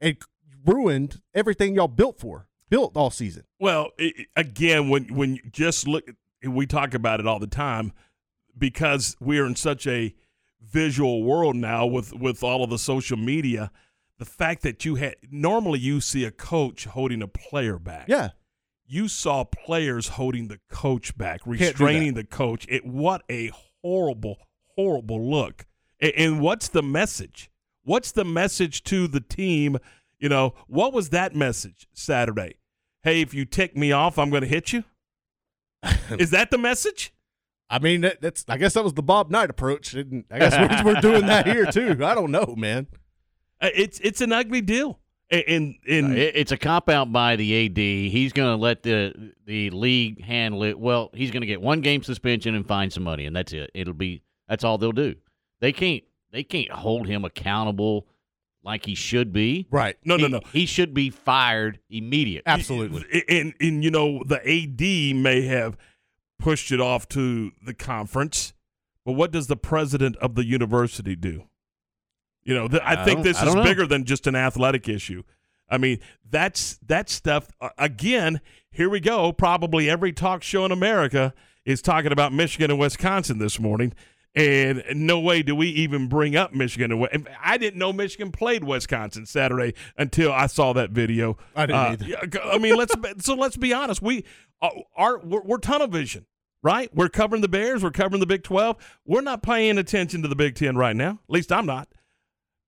S5: and ruined everything y'all built for, built all season?
S3: Well, i i- again, when when you just look, we talk about it all the time because we're in such a visual world now with with all of the social media. The fact that you had normally you see a coach holding a player back.
S5: Yeah.
S3: You saw players holding the coach back, restraining the coach. It what a horrible, horrible look. A- And what's the message? What's the message to the team? You know, what was that message Saturday? Hey, if you tick me off, I'm going to hit you. Is that the message?
S5: I mean, that, that's I guess that was the Bob Knight approach. and I guess we're, we're doing that here too. I don't know, man.
S3: Uh, It's it's an ugly deal. And and, and
S4: it's a cop out by the AD. He's going to let the the league handle it. Well, he's going to get one game suspension and find some money, and that's it. It'll be that's all they'll do. They can't they can't hold him accountable like he should be.
S5: Right.
S3: No, no,
S4: He-
S3: no.
S4: He should be fired immediately.
S5: Absolutely.
S3: and and you know the AD may have pushed it off to the conference, but what does the president of the university do? You know, th- I,
S4: I
S3: think this
S4: I
S3: is
S4: know.
S3: bigger than just an athletic issue. I mean, that's that stuff. Uh, again, here we go. Probably every talk show in America is talking about Michigan and Wisconsin this morning. And no way do we even bring up Michigan. I didn't know Michigan played Wisconsin Saturday until I saw that video.
S5: I didn't
S3: Uh,
S5: either.
S3: I mean, let's so let's be honest. We uh, are we're, we're tunnel vision, right? We're covering the Bears. We're covering the Big Twelve. We're not paying attention to the Big Ten right now. At least I'm not.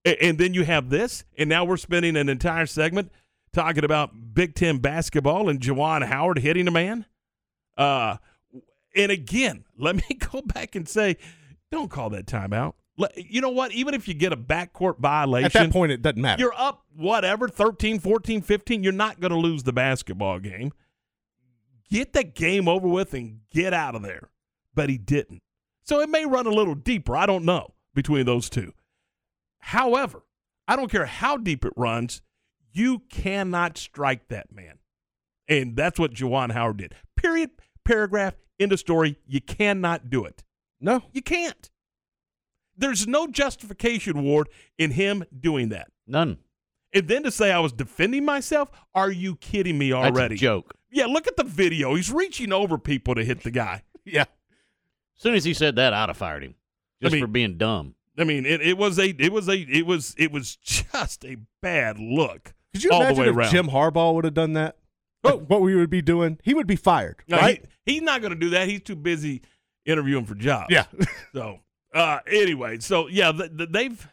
S3: And then you have this, and now we're spending an entire segment talking about Big Ten basketball and Juwan Howard hitting a man. Uh, and again, let me go back and say, don't call that timeout. You know what? Even if you get a backcourt violation,
S5: At that point, it doesn't matter.
S3: you're up whatever 13 14 15 you're not going to lose the basketball game. Get that game over with and get out of there. But he didn't. So it may run a little deeper. I don't know between those two. However i don't care how deep it runs you cannot strike that man. And that's what Juwan Howard did. Period. Paragraph. End of story. You cannot do it
S5: no
S3: you can't there's no justification ward in him doing that
S4: None.
S3: and then to say I was defending myself, are you kidding me
S4: That's a
S3: already?
S4: joke.
S3: Yeah, look at the video. He's reaching over people to hit the guy.
S5: Yeah.
S4: As soon as he said that, I'd have fired him just
S3: I mean-
S4: for being dumb.
S3: I mean, it, it was a it was a it was it was just a bad look
S5: Could you
S3: all the
S5: imagine
S3: way
S5: if
S3: around.
S5: Jim Harbaugh would have done that? Like, oh. what we would be doing? He would be fired,
S3: No,
S5: right?
S3: he- he's not going to do that. He's too busy interviewing for jobs.
S5: Yeah.
S3: so uh, anyway, so yeah, th- th- they've.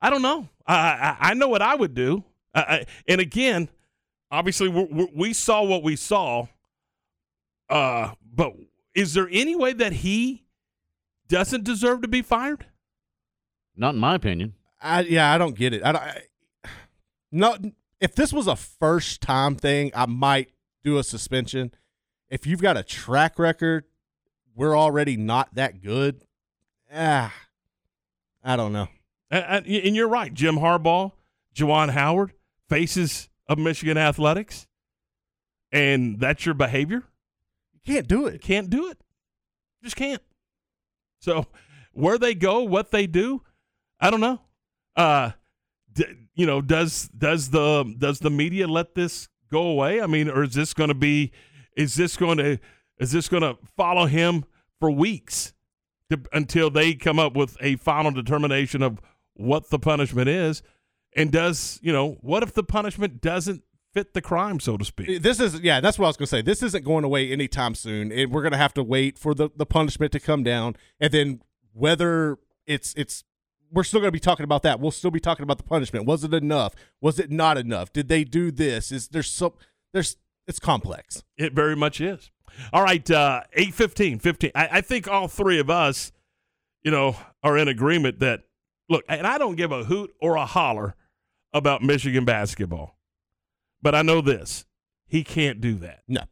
S3: I don't know. I I, I know what I would do. I, I, and again, obviously, we we we saw what we saw. Uh, but is there any way that he doesn't deserve to be fired?
S4: Not in my opinion.
S5: I yeah, I don't get it. I don't. I, no, if this was a first time thing, I might do a suspension. If you've got a track record, we're already not that good. Ah, I don't know.
S3: And, and- you're right. Jim Harbaugh, Juwan Howard, faces of Michigan athletics, and that's your behavior.
S5: You can't do it.
S3: You can't do it. Just can't. So where they go, what they do, I don't know. Uh, d- you know, does does the does the media let this go away? I mean, or is this going to be? Is this going to is this going to follow him for weeks to, until they come up with a final determination of what the punishment is? And does you know what if the punishment doesn't fit the crime, so to speak?
S5: This is yeah, that's what I was gonna say. This isn't going away anytime soon. And we're gonna have to wait for the, the punishment to come down, and then whether it's it's we're still gonna be talking about that. We'll still be talking about the punishment. Was it enough? Was it not enough? Did they do this? Is there's so there's it's complex.
S3: It very much is. All right, uh, 8 15, 15. I, I think all three of us, you know, are in agreement that, look, and I don't give a hoot or a holler about Michigan basketball, but I know this he can't do that.
S5: No.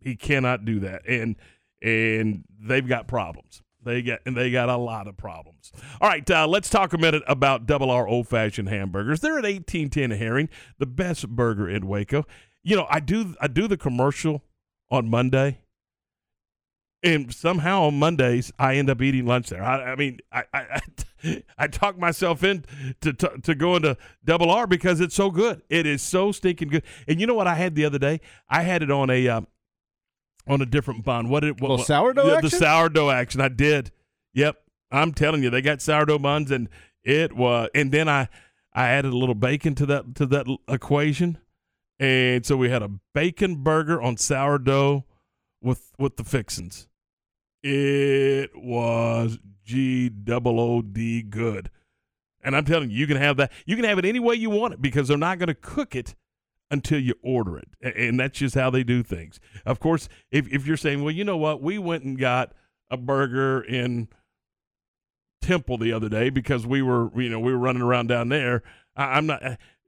S3: He cannot do that. And, and they've got problems. They got and they got a lot of problems. All right, uh, let's talk a minute about Double R Old Fashioned Hamburgers. They're at eighteen ten Herring, the best burger in Waco. You know, I do I do the commercial on Monday, and somehow on Mondays I end up eating lunch there. I, I mean, I, I I I talk myself in to, to to going to Double R because it's so good. It is so stinking good. And you know what I had the other day? I had it on a. Uh, on a different bun. What did what,
S5: Little sourdough
S3: the,
S5: action?
S3: the sourdough action? I did. Yep, I'm telling you, they got sourdough buns, and it was. And then I I added a little bacon to that to that equation, and so we had a bacon burger on sourdough with with the fixins. It was G double O D good, and I'm telling you, you can have that. You can have it any way you want it because they're not going to cook it until you order it. And that's just how they do things. Of course, if, if you're saying, well, you know what, we went and got a burger in Temple the other day because we were, you know, we were running around down there. I, I'm not.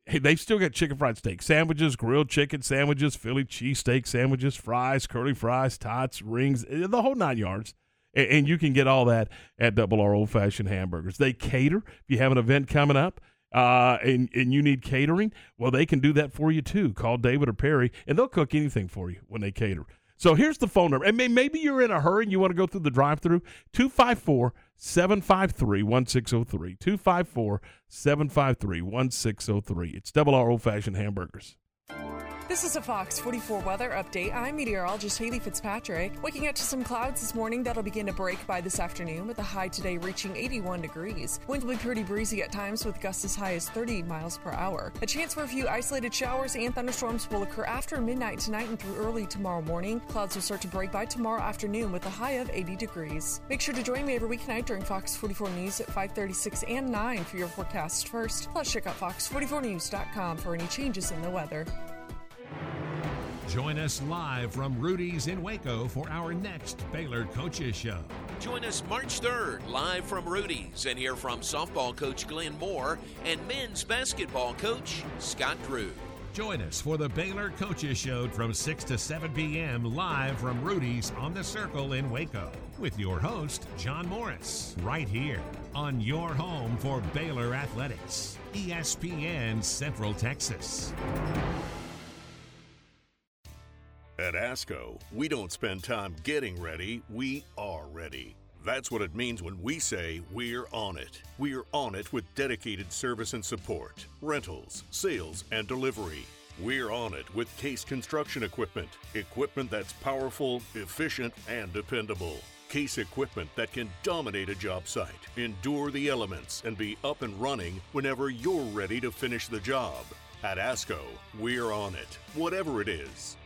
S3: Hey, they've still got chicken fried steak sandwiches, grilled chicken sandwiches, Philly cheesesteak sandwiches, fries, curly fries, tots, rings, eh, the whole nine yards. A- And you can get all that at Double R Old Fashioned Hamburgers. They cater. If you have an event coming up, uh, and and you need catering, well, they can do that for you too. Call David or Perry, and they'll cook anything for you when they cater. So here's the phone number. And may, maybe you're in a hurry and you want to go through the drive through 254 753 1603. 254 753 1603. It's double R old fashioned hamburgers.
S33: This is a Fox 44 weather update. I'm meteorologist Haley Fitzpatrick. Waking up to some clouds this morning that'll begin to break by this afternoon with a high today reaching 81 degrees. Winds will be pretty breezy at times with gusts as high as 30 miles per hour. A chance for a few isolated showers and thunderstorms will occur after midnight tonight and through early tomorrow morning. Clouds will start to break by tomorrow afternoon with a high of 80 degrees. Make sure to join me every weeknight during Fox 44 News at 5:36 and 9 for your forecast first. Plus check out fox44news.com for any changes in the weather.
S2: Join us live from Rudy's in Waco for our next Baylor Coaches Show.
S14: Join us March 3rd, live from Rudy's, and hear from softball coach Glenn Moore and men's basketball coach Scott Drew.
S2: Join us for the Baylor Coaches Show from 6 to 7 p.m. live from Rudy's on the Circle in Waco with your host, John Morris, right here on your home for Baylor Athletics, ESPN Central Texas.
S34: At ASCO, we don't spend time getting ready, we are ready. That's what it means when we say we're on it. We're on it with dedicated service and support, rentals, sales, and delivery. We're on it with Case Construction Equipment. Equipment that's powerful, efficient, and dependable. Case equipment that can dominate a job site, endure the elements, and be up and running whenever you're ready to finish the job. At ASCO, we're on it, whatever it is.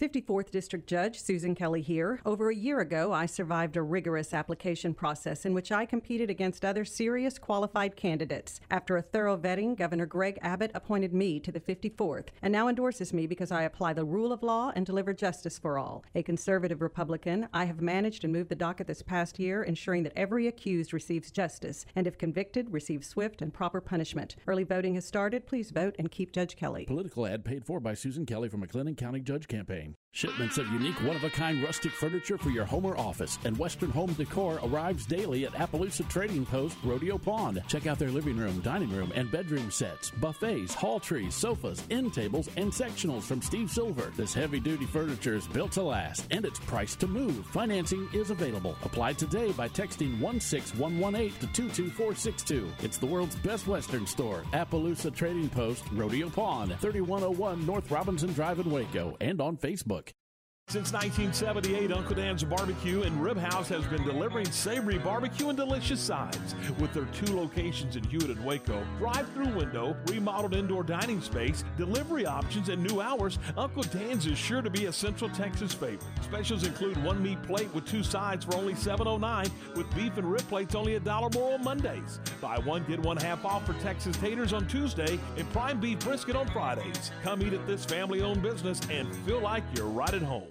S11: 54th District Judge Susan Kelly here. Over a year ago, I survived a rigorous application process in which I competed against other serious qualified candidates. After a thorough vetting, Governor Greg Abbott appointed me to the 54th and now endorses me because I apply the rule of law and deliver justice for all. A conservative Republican, I have managed and moved the docket this past year, ensuring that every accused receives justice and, if convicted, receives swift and proper punishment. Early voting has started. Please vote and keep Judge Kelly.
S35: Political ad paid for by Susan Kelly from McLennan County Judge Campaign game. Shipments of unique, one of a kind rustic furniture for your home or office and Western home decor arrives daily at Appaloosa Trading Post Rodeo Pond. Check out their living room, dining room, and bedroom sets, buffets, hall trees, sofas, end tables, and sectionals from Steve Silver. This heavy duty furniture is built to last and it's priced to move. Financing is available. Apply today by texting 16118 to 22462. It's the world's best Western store, Appaloosa Trading Post Rodeo Pond, 3101 North Robinson Drive in Waco, and on Facebook.
S3: Since 1978, Uncle Dan's Barbecue and Rib House has been delivering savory barbecue and delicious sides. With their two locations in Hewitt and Waco, drive-through window, remodeled indoor dining space, delivery options, and new hours, Uncle Dan's is sure to be a Central Texas favorite. Specials include one meat plate with two sides for only $7.09, with beef and rib plates only a dollar more on Mondays. Buy one get one half off for Texas taters on Tuesday and prime beef brisket on Fridays. Come eat at this family-owned business and feel like you're right at home.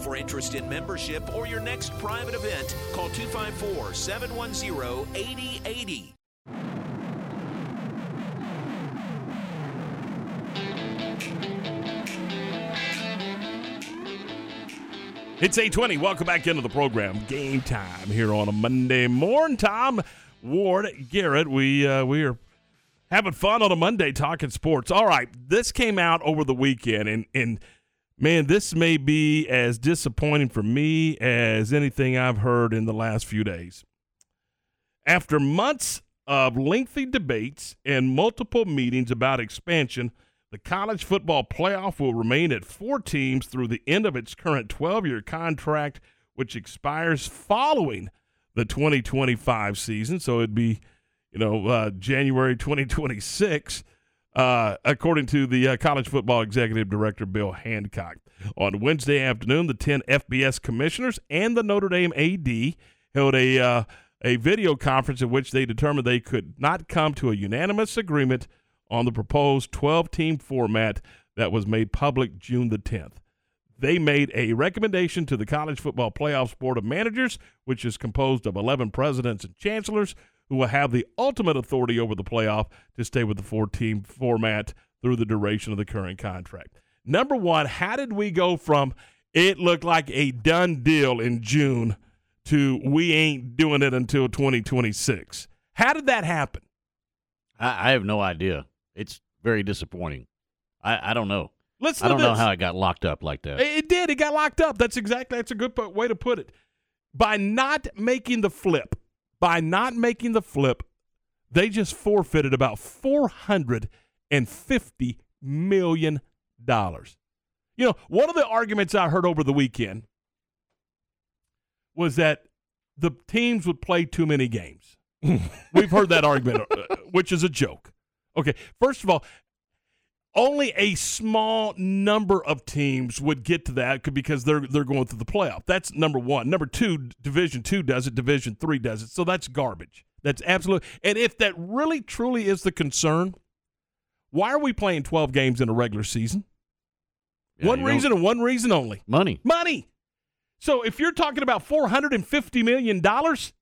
S14: For interest in membership or your next private event, call 254 710 8080.
S3: It's 820. Welcome back into the program. Game time here on a Monday morning. Tom Ward Garrett. We uh, we are having fun on a Monday talking sports. All right, this came out over the weekend, and and man, this may be as disappointing for me as anything I've heard in the last few days. After months of lengthy debates and multiple meetings about expansion, the college football playoff will remain at four teams through the end of its current 12 year contract, which expires following the 2025 season. So it'd be, you know, uh, January 2026, uh, according to the uh, college football executive director, Bill Hancock. On Wednesday afternoon, the 10 FBS commissioners and the Notre Dame AD held a, uh, a video conference in which they determined they could not come to a unanimous agreement on the proposed 12 team format that was made public June the 10th. They made a recommendation to the College Football Playoffs Board of Managers, which is composed of 11 presidents and chancellors who will have the ultimate authority over the playoff to stay with the four team format through the duration of the current contract. Number one, how did we go from it looked like a done deal in June to we ain't doing it until 2026? How did that happen?
S4: I, I have no idea. It's very disappointing. I, I don't know.
S3: Listen
S4: I don't know how it got locked up like that.
S3: It did. It got locked up. That's exactly. That's a good way to put it. By not making the flip, by not making the flip, they just forfeited about four hundred and fifty million dollars. You know, one of the arguments I heard over the weekend was that the teams would play too many games. We've heard that argument, uh, which is a joke. Okay, first of all, only a small number of teams would get to that because they're they're going through the playoff. That's number one. Number two, Division two does it. Division three does it. So that's garbage. That's absolute. And if that really truly is the concern, why are we playing twelve games in a regular season?
S4: Yeah,
S3: one reason and one reason only:
S4: Money.
S3: money. So if you're talking about four hundred and fifty million dollars,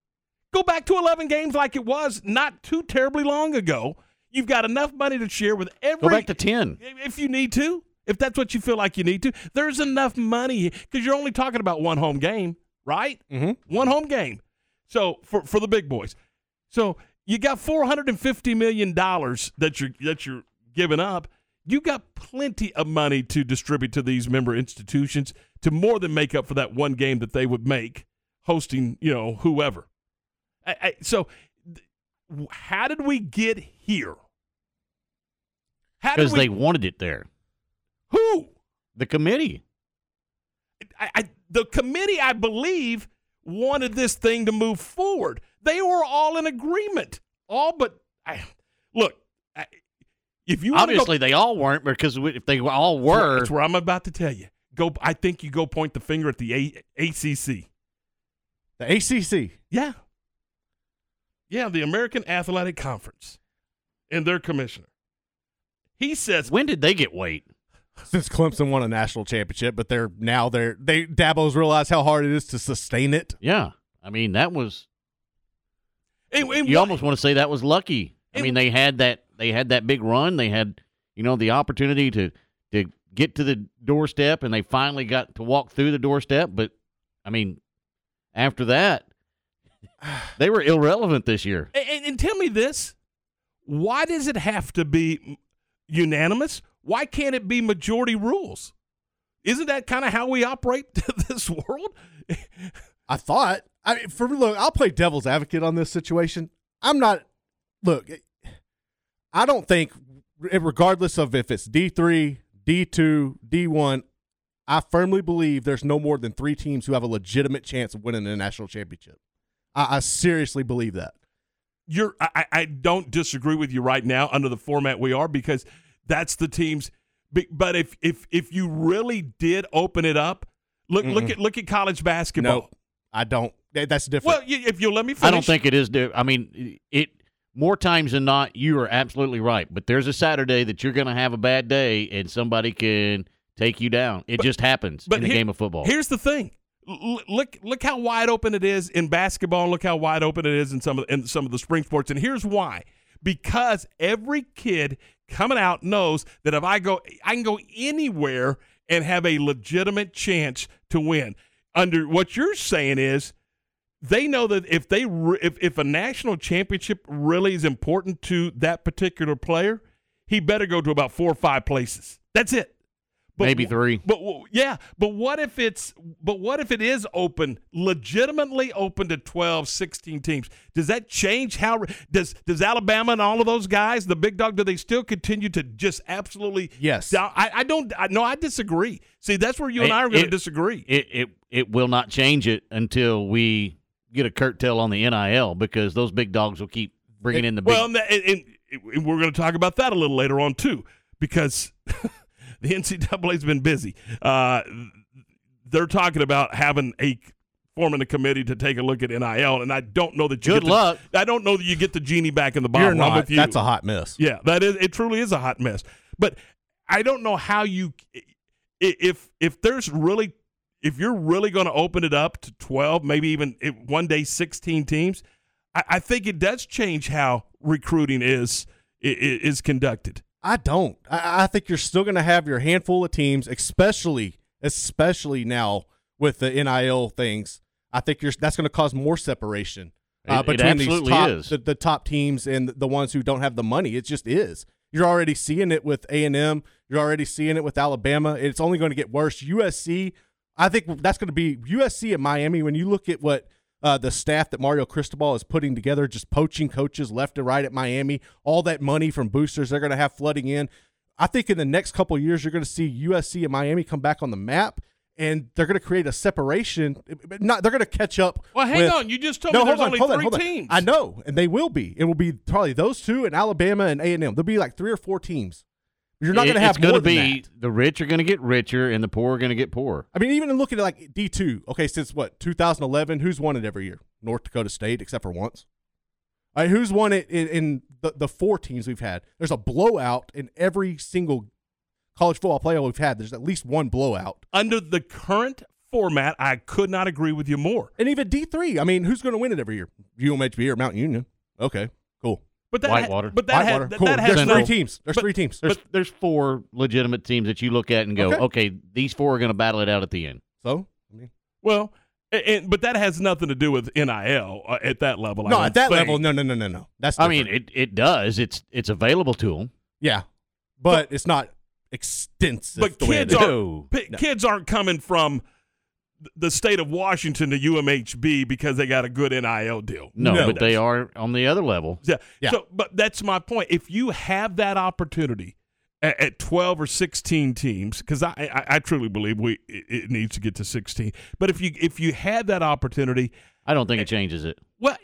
S3: go back to eleven games like it was not too terribly long ago. You've got enough money to share with every.
S4: Go back to 10.
S3: if you need to. If that's what you feel like you need to, there's enough money because you're only talking about one home game, right? Mm-hmm. One home game. So for for the big boys, so you got four hundred and fifty million dollars that you're that you're giving up. You got plenty of money to distribute to these member institutions to more than make up for that one game that they would make hosting, you know, whoever. I, I, so, th- how did we get here? How did
S4: Because
S3: we?
S4: they wanted it there.
S3: who?
S4: The committee.
S3: I, I, the committee, I believe, wanted this thing to move forward. They were all in agreement. All but I, look. I, if you wanna go-
S4: Obviously, they all weren't because if they all were,
S3: that's where I'm about to tell you. Go. I think you go point the finger at the A, ACC.
S5: The ACC.
S3: Yeah. Yeah, the American Athletic Conference and their commissioner. He says,
S4: when did they get weight?
S5: Since Clemson won a national championship, but they're now they're they Dabo's realized how hard it is to sustain it.
S4: Yeah, I mean that was.
S3: And- and
S4: you
S3: what-
S4: almost want to say that was lucky. I mean, they had that they had that big run. They had you know the opportunity to to get to the doorstep, and they finally got to walk through the doorstep. But I mean, after that, they were irrelevant this year.
S3: And, and- and tell me this: Why does it have to be unanimous? Why can't it be majority rules? Isn't that kind of how we operate this world?
S5: I thought. I mean, for look, I'll play devil's advocate on this situation. I'm not. Look, I don't think, regardless of if it's D three, D two, D one, I firmly believe there's no more than three teams who have a legitimate chance of winning the national championship. I, I seriously believe that.
S3: You're. I, I- I don't disagree with you right now under the format we are because that's the teams. But- But if if if you really did open it up, look look
S5: Mm-mm.
S3: at look at college basketball.
S5: No, I don't. That- That's different.
S3: Well, if you'll let me finish,
S4: I don't think it is. di- I mean, it more times than not, you are absolutely right. But there's a Saturday that you're going to have a bad day, and somebody can take you down. It just happens in a
S3: here-
S4: game of football.
S3: Here's the thing. Look look how wide open it is in basketball and look how wide open it is in some of in some of the spring sports. And here's why. Because every kid coming out knows that if I go I can go anywhere and have a legitimate chance to win. Under what you're saying is they know that if they if if a national championship really is important to that particular player he better go to about four or five places. That's it
S4: Maybe three.
S3: but yeah, but what if it's but what if it is open, legitimately open to 12, 16 teams? Does that change how does does Alabama and all of those guys, the big dog, do they still continue to just absolutely
S5: Yes.
S3: down- I, I don't I no, I disagree. See, that's where you and
S4: It-
S3: I are going to disagree.
S4: It, it it will not change it until we get a curtail on the NIL because those big dogs will keep bringing in the big.
S3: well, and, and, and we're going to talk about that a little later on too, because the NCAA's been busy. Uh, they're talking about having a forming a committee to take a look at NIL, and I don't know that you
S4: Good
S3: get the-
S4: luck.
S3: I don't know that you get the genie back in the bottle.
S5: You're
S3: I'm
S5: not.
S3: with you.
S5: That's a hot mess.
S3: Yeah, that is. It truly is a hot mess. But I don't know how you, if if there's really, if you're really going to open it up to twelve, maybe even one day sixteen teams, I, I think it does change how recruiting is is conducted.
S5: I don't. I, I think you're still going to have your handful of teams, especially especially now with the NIL things. I think you're that's going to cause more separation uh,
S4: It- it
S5: between these top
S4: is.
S5: the, the top teams and the ones who don't have the money. It just is. You're already seeing it with A and M. You're already seeing it with Alabama. It's only going to get worse. USC. I think that's going to be USC at Miami. When you look at what uh, the staff that Mario Cristobal is putting together, just poaching coaches left and right at Miami, all that money from boosters they're going to have flooding in. I think in the next couple of years, you're going to see USC and Miami come back on the map, and they're going to create a separation. Not they're going to catch up.
S3: Well, hang
S5: with-
S3: on. You just told
S5: no,
S3: me there's
S5: on,
S3: only
S5: on,
S3: three
S5: on.
S3: teams.
S5: I know, and they will be. It will be probably those two and Alabama and A and M. There'll be like three or four teams. You're not going to
S4: It-
S5: have
S4: it's gonna
S5: than
S4: be
S5: that.
S4: the rich are going to get richer and the poor are going to get poorer.
S5: I mean, even in looking at like D two, okay, since what 2011, who's won it every year? North Dakota State, except for once. All right, who's won it in, in the, the four teams we've had? There's a blowout in every single college football playoff we've had. There's at least one blowout.
S3: Under the current format, I could not agree with you more.
S5: And even D three, I mean, who's going to win it every year? UMHB or Mount Union? Okay, cool.
S3: But that
S4: Whitewater.
S3: but that,
S5: Whitewater,
S3: ha- that,
S5: cool.
S3: that has
S5: There's
S3: no-
S5: three teams. There's
S3: but-
S5: three teams.
S4: There's there's four legitimate teams that you look at and go,
S5: Okay.
S4: okay, these four are going to battle it out at the end.
S5: So, I mean,
S3: Well, a- and, but that has nothing to do with NIL uh, at that level.
S5: No,
S3: don't
S5: at that
S3: think.
S5: level, no, no, no, no, no. That's
S4: I mean, it it does. It's it's available to them.
S5: yeah, but it's not extensive.
S3: But
S5: the
S3: kids
S5: is.
S3: aren't pi- kids aren't coming from th- the state of Washington to UMHB because they got a good NIL deal.
S4: No, but they are on the other level.
S3: Yeah. yeah. So, but that's my point. If you have that opportunity at, at twelve or sixteen teams, because I, I I truly believe we it, it needs to get to sixteen. But if you if you had that opportunity,
S4: I don't think it changes it.
S3: What?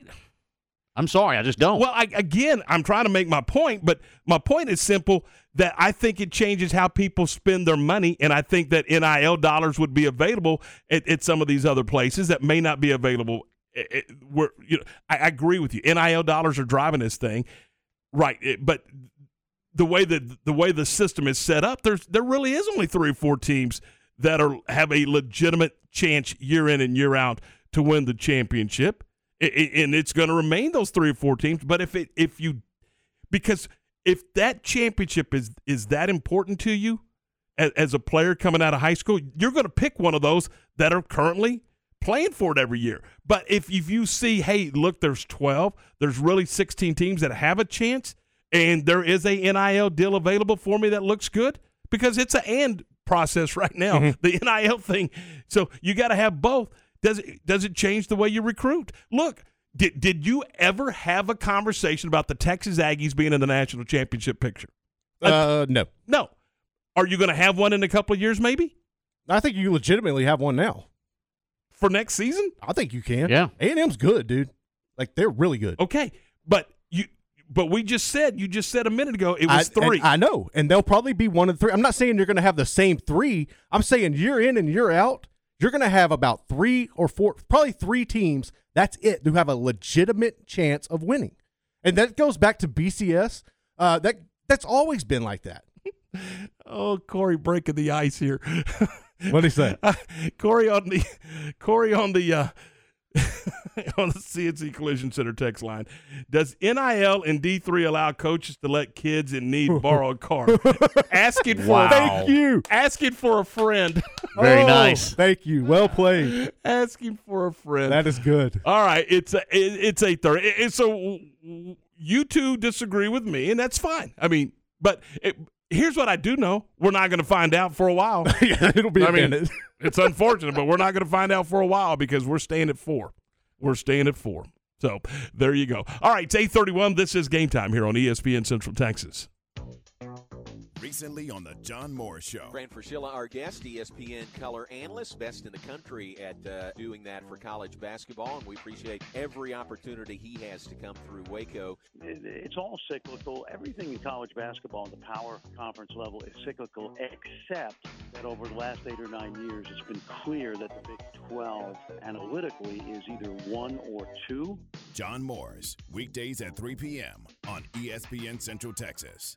S4: I'm sorry, I just don't.
S3: Well, I, again, I'm trying to make my point, but my point is simple that I think it changes how people spend their money, and I think that NIL dollars would be available at, at some of these other places that may not be available. eh, Where you know, I, I agree with you. NIL dollars are driving this thing, right? It- but the way that the way the system is set up, there's there really is only three or four teams that are have a legitimate chance year in and year out to win the championship, and it's going to remain those three or four teams. But if it if you because if that championship is is that important to you as, as a player coming out of high school, you're going to pick one of those that are currently playing for it every year. But if, if you see, hey, look, there's 12, there's really 16 teams that have a chance, and there is a NIL deal available for me that looks good, because it's an and process right now, mm-hmm. the NIL thing. So you got to have both. Does it does it change the way you recruit? Look, did did you ever have a conversation about the Texas Aggies being in the national championship picture?
S5: Uh, no.
S3: No. Are you going to have one in a couple of years, maybe?
S5: I think you legitimately have one now
S3: for next season.
S5: I think you can.
S4: Yeah,
S5: A and M's good, dude. Like they're really good.
S3: Okay, but you, but we just said you just said a minute ago it
S5: I,
S3: was three.
S5: I know, and they'll probably be one of the three. I'm not saying you're going to have the same three. I'm saying year in and year out, you're going to have about three or four, probably three teams. That's it. Who have a legitimate chance of winning, and that goes back to BCS. Uh, that that's always been like that.
S3: oh, Corey breaking the ice here.
S5: What do you say?
S3: Corey on the Corey on the uh, on the CNC Collision Center text line. Does NIL and D three allow coaches to let kids in need borrow a car? asking for
S5: Wow. Thank you.
S3: Asking for a friend.
S4: Very
S5: Oh,
S4: nice.
S5: Thank you. Well played.
S3: asking for a friend.
S5: That is good.
S3: All right, it's a, it, it's eight thirty. It, it's so you two disagree with me, and that's fine. I mean, but it, here's what I do know: we're not going to find out for a while.
S5: yeah, it'll be a
S3: I mean,
S5: minute.
S3: it's unfortunate, but we're not going to find out for a while because we're staying at four. We're staying at four. So there you go. All right, it's eight thirty-one. This is game time here on ESPN Central Texas.
S13: Recently on the John Morris Show.
S14: Fran Fraschilla, our guest, ESPN color analyst, best in the country at uh, doing that for college basketball, and we appreciate every opportunity he has to come through Waco.
S36: It's all cyclical. Everything in college basketball at the power conference level is cyclical, except that over the last eight or nine years, it's been clear that the Big 12 analytically is either one or two.
S13: John Morris, weekdays at 3 p.m. on ESPN Central Texas.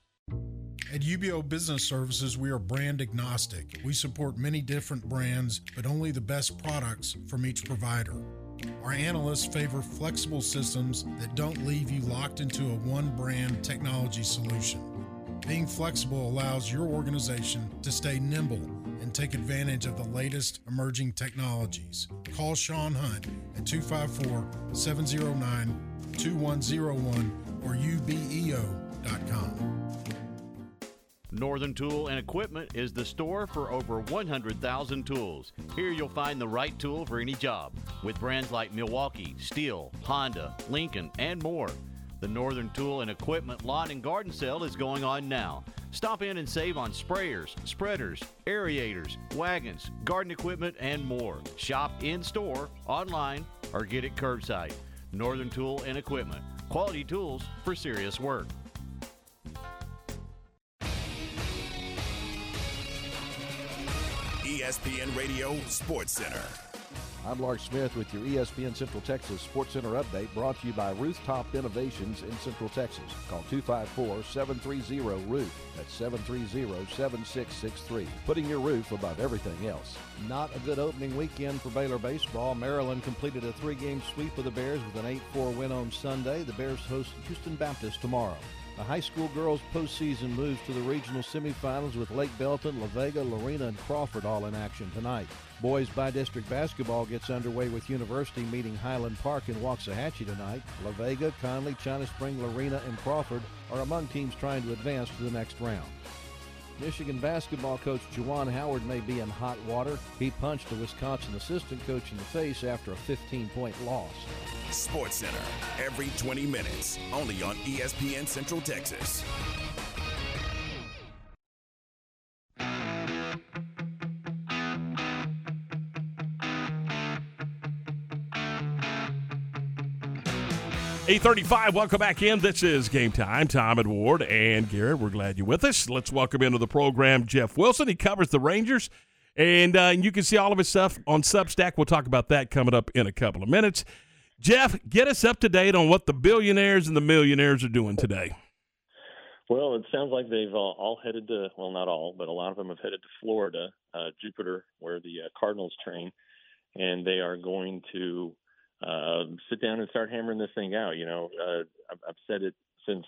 S37: At UBEO Business Services, we are brand agnostic. We support many different brands, but only the best products from each provider. Our analysts favor flexible systems that don't leave you locked into a one brand technology solution. Being flexible allows your organization to stay nimble and take advantage of the latest emerging technologies. Call Sean Hunt at 254 709 2101 or ubeo.com.
S4: Northern Tool and Equipment is the store for over 100,000 tools. Here you'll find the right tool for any job with brands like Milwaukee, Stihl, Honda, Lincoln, and more. The Northern Tool and Equipment Lawn and Garden Sale is going on now. Stop in and save on sprayers, spreaders, aerators, wagons, garden equipment, and more. Shop in store, online, or get it curbside. Northern Tool and Equipment. Quality tools for serious work.
S13: ESPN Radio Sports Center.
S21: I'm Lark Smith with your ESPN Central Texas Sports Center update brought to you by Rooftop Innovations in Central Texas. Call 254-730-ROOF. That's 730-7663. Putting your roof above everything else. Not a good opening weekend for Baylor baseball. Maryland completed a three-game sweep of the Bears with an 8-4 win on Sunday. The Bears host Houston Baptist tomorrow. The high school girls postseason moves to the regional semifinals with Lake Belton, La Vega, Lorena, and Crawford all in action tonight. Boys by district basketball gets underway with University meeting Highland Park in Waxahachie tonight. La Vega, Connally, China Spring, Lorena, and Crawford are among teams trying to advance to the next round. Michigan basketball coach Juwan Howard may be in hot water. He punched a Wisconsin assistant coach in the face after a 15 point loss.
S13: Sports Center, every 20 minutes, only on ESPN Central Texas.
S3: Eight thirty-five. Welcome back in. This is game time. Tom and Ward and Garrett. We're glad you're with us. Let's welcome into the program Jeff Wilson. He covers the Rangers, and uh, you can see all of his stuff on Substack. We'll talk about that coming up in a couple of minutes. Jeff, get us up to date on what the billionaires and the millionaires are doing today.
S38: Well, it sounds like they've uh, all headed to, well, not all, but a lot of them have headed to Florida, uh, Jupiter, where the uh, Cardinals train, and they are going to uh, sit down and start hammering this thing out. You know, uh, I've, I've said it since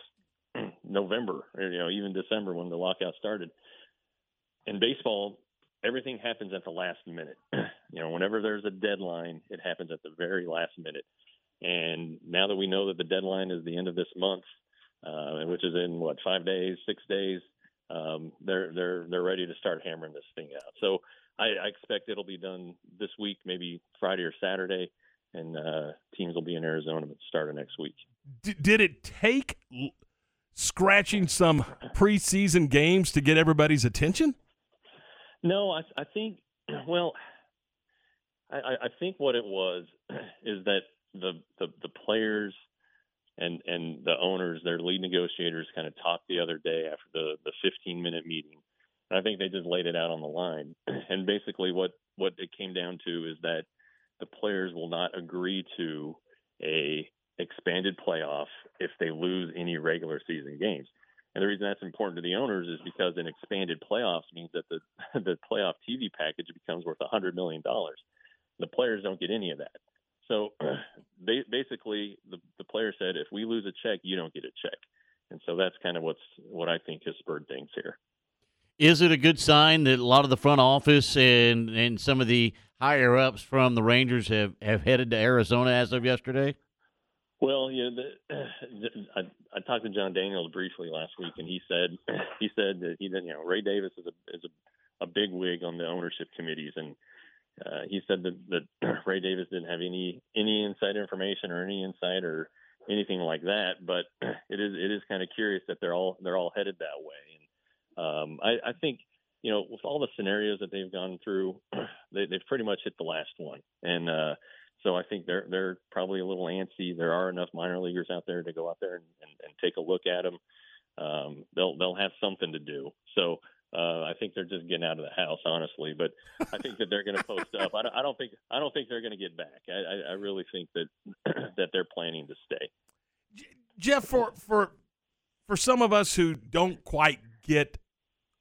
S38: November, or, you know, even December when the lockout started. In baseball, everything happens at the last minute. you know, whenever there's a deadline, it happens at the very last minute. And now that we know that the deadline is the end of this month, uh, which is in what five days, six days, um, they're they're they're ready to start hammering this thing out. So I, I expect it'll be done this week, maybe Friday or Saturday, and uh, teams will be in Arizona at the start of next week.
S3: D- did it take l- scratching some preseason games to get everybody's attention?
S38: No, I, I think. Well, I, I think what it was is that the, the the players and and the owners, their lead negotiators, kind of talked the other day after the the 15 minute meeting. And I think they just laid it out on the line. And basically, what what it came down to is that the players will not agree to a expanded playoff if they lose any regular season games. And the reason that's important to the owners is because an expanded playoffs means that the the playoff TV package becomes worth hundred million dollars. The players don't get any of that. So they basically the the player said, if we lose a check, you don't get a check. And so that's kind of what's what I think has spurred things here.
S4: Is it a good sign that a lot of the front office and and some of the higher ups from the Rangers have have headed to Arizona as of yesterday?
S38: Well, yeah, the, I, I talked to Jon Daniels briefly last week, and he said he said that he didn't. You know, Ray Davis is a is a, a big wig on the ownership committees, and uh, he said that, that Ray Davis didn't have any any inside information or any insight or anything like that. But it is it is kind of curious that they're all they're all headed that way. Um, I, I think you know with all the scenarios that they've gone through, they, they've pretty much hit the last one. And uh, so I think they're they're probably a little antsy. There are enough minor leaguers out there to go out there and, and, and take a look at them. Um, they'll they'll have something to do. So uh, I think they're just getting out of the house, honestly. But I think that they're going to post up. I don't, I don't think I don't think they're going to get back. I, I, I really think that that they're planning to stay.
S3: Jeff, for for for some of us who don't quite get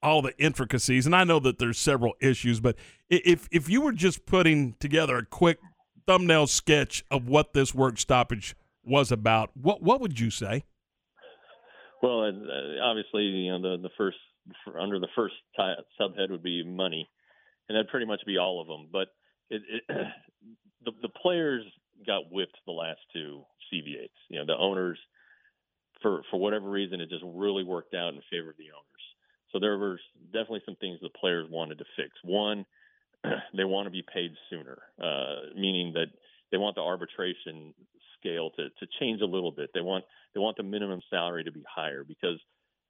S3: all the intricacies, and I know that there's several issues, but if if you were just putting together a quick thumbnail sketch of what this work stoppage was about, what what would you say?
S38: Well, uh, obviously, you know the the first under the first subhead would be money, and that'd pretty much be all of them. But it, it, the the players got whipped the last two CBAs. You know, the owners, for for whatever reason, it just really worked out in favor of the owners. So there was definitely some things the players wanted to fix. One, they want to be paid sooner, uh, meaning that they want the arbitration scale to, to change a little bit. They want they want the minimum salary to be higher because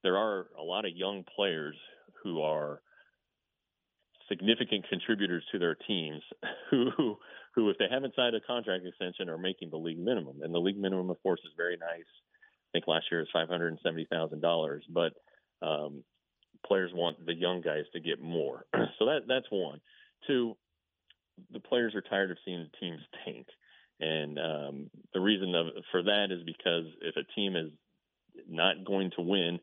S38: there are a lot of young players who are significant contributors to their teams who, who if they haven't signed a contract extension are making the league minimum and the league minimum of course is very nice i think last year is five hundred and seventy thousand dollars but um players want the young guys to get more so that that's one two the players are tired of seeing the teams tank and um the reason of, for that is because if a team is not going to win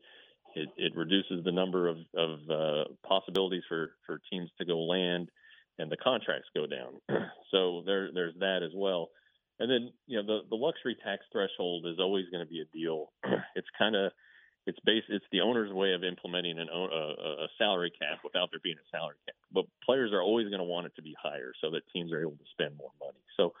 S38: it, it reduces the number of, of uh, possibilities for, for teams to go land, and the contracts go down. so there there's that as well. And then you know the the luxury tax threshold is always going to be a deal. it's kind of it's based it's the owner's way of implementing an a, a salary cap without there being a salary cap. But players are always going to want it to be higher so that teams are able to spend more money. So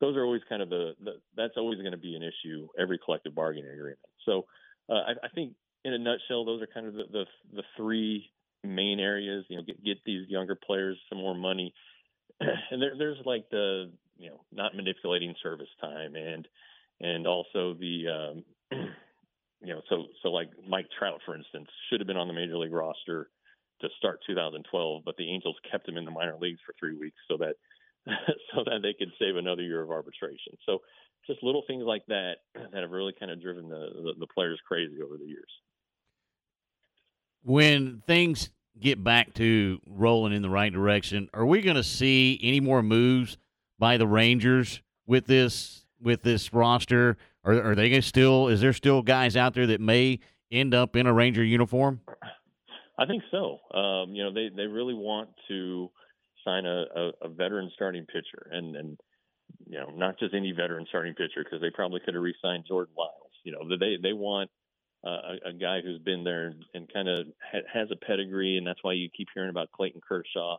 S38: those are always kind of the, the that's always going to be an issue every collective bargaining agreement. So uh, I, I think in a nutshell, those are kind of the, the, the three main areas. You know, get, get these younger players some more money, and there, there's like the you know not manipulating service time and and also the um, you know so so like Mike Trout for instance should have been on the major league roster to start 2012, but the Angels kept him in the minor leagues for three weeks so that so that they could save another year of arbitration. So just little things like that that have really kind of driven the, the, the players crazy over the years
S4: when things get back to rolling in the right direction, are we going to see any more moves by the Rangers with this with this roster? Or are they still? Is there still guys out there that may end up in a Ranger uniform?
S38: I think so. Um, you know, they they really want to sign a, a, a veteran starting pitcher, and and you know, not just any veteran starting pitcher because they probably could have re-signed Jordan Lyles. You know, they they want uh, a, a guy who's been there and, and kind of ha- has a pedigree, and that's why you keep hearing about Clayton Kershaw.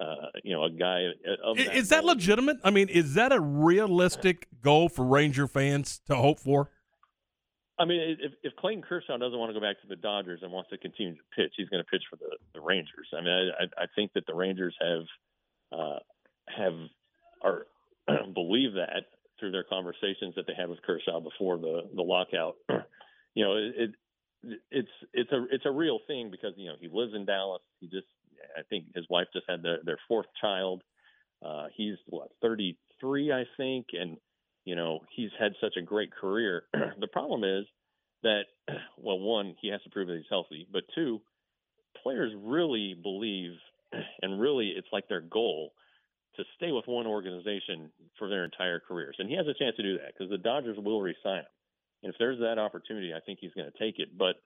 S38: Uh, you know, a guy. Of
S3: is,
S38: that,
S3: is that legitimate? I mean, is that a realistic goal for Ranger fans to hope for?
S38: I mean, if, if Clayton Kershaw doesn't want to go back to the Dodgers and wants to continue to pitch, he's going to pitch for the, the Rangers. I mean, I, I think that the Rangers have uh, have are believe that through their conversations that they had with Kershaw before the the lockout. you know, it, it it's it's a it's a real thing because you know he lives in Dallas. He just I think his wife just had their their fourth child. Uh, he's what 33, I think, and you know he's had such a great career. the problem is that well, one he has to prove that he's healthy, but two, players really believe and really it's like their goal to stay with one organization for their entire careers, and he has a chance to do that because the Dodgers will resign him. And if there's that opportunity, I think he's going to take it. But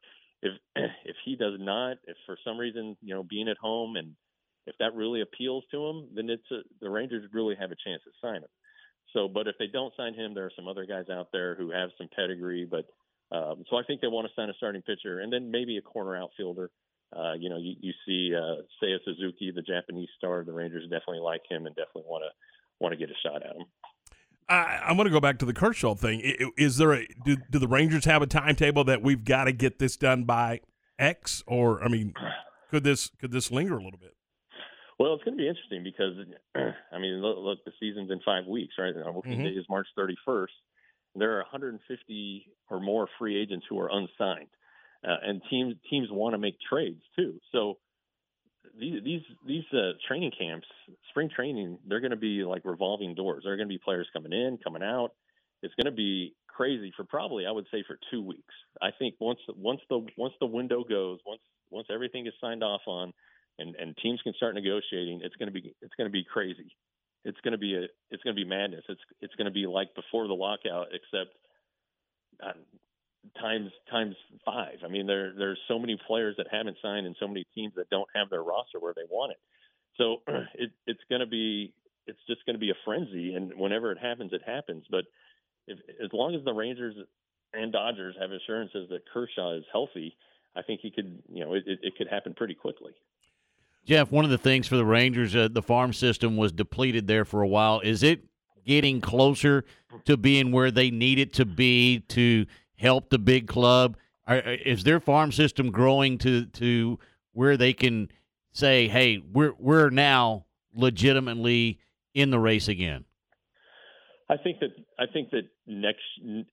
S38: if if he does not, if for some reason you know being at home and if that really appeals to him, then it's a, the Rangers really have a chance to sign him. So, but if they don't sign him, there are some other guys out there who have some pedigree. But um, so I think they want to sign a starting pitcher and then maybe a corner outfielder. Uh, you know, you, you see uh, Seiya Suzuki, the Japanese star. The Rangers definitely like him and definitely want to want to get a shot at him.
S3: I, I'm going to go back to the Kershaw thing. Is there a do, do the Rangers have a timetable that we've got to get this done by X, or I mean, could this could this linger a little bit?
S38: Well, it's going to be interesting because I mean, look, look the season's in five weeks, right? Our opening
S3: Mhm.
S38: day is March 31st, there are 150 or more free agents who are unsigned, uh, and teams teams want to make trades too. So these these uh, training camps, spring training, they're going to be like revolving doors. There are going to be players coming in, coming out. It's going to be crazy for probably I would say for two weeks. I think once once the once the window goes, once once everything is signed off on, and and teams can start negotiating, it's going to be it's going to be crazy. It's going to be a it's going to be madness. It's it's going to be like before the lockout, except uh, times times five. I mean, there there's so many players that haven't signed and so many teams that don't have their roster where they want it. So it, it's going to be it's just going to be a frenzy, and whenever it happens, it happens. But if, as long as the Rangers and Dodgers have assurances that Kershaw is healthy, I think he could you know it, it, could happen pretty quickly.
S4: Jeff, one of the things for the Rangers, uh, the farm system was depleted there for a while. Is it getting closer to being where they need it to be to help the big club? Are, is their farm system growing to to where they can say, "Hey, we're we're now legitimately in the race again"?
S38: I think that I think that next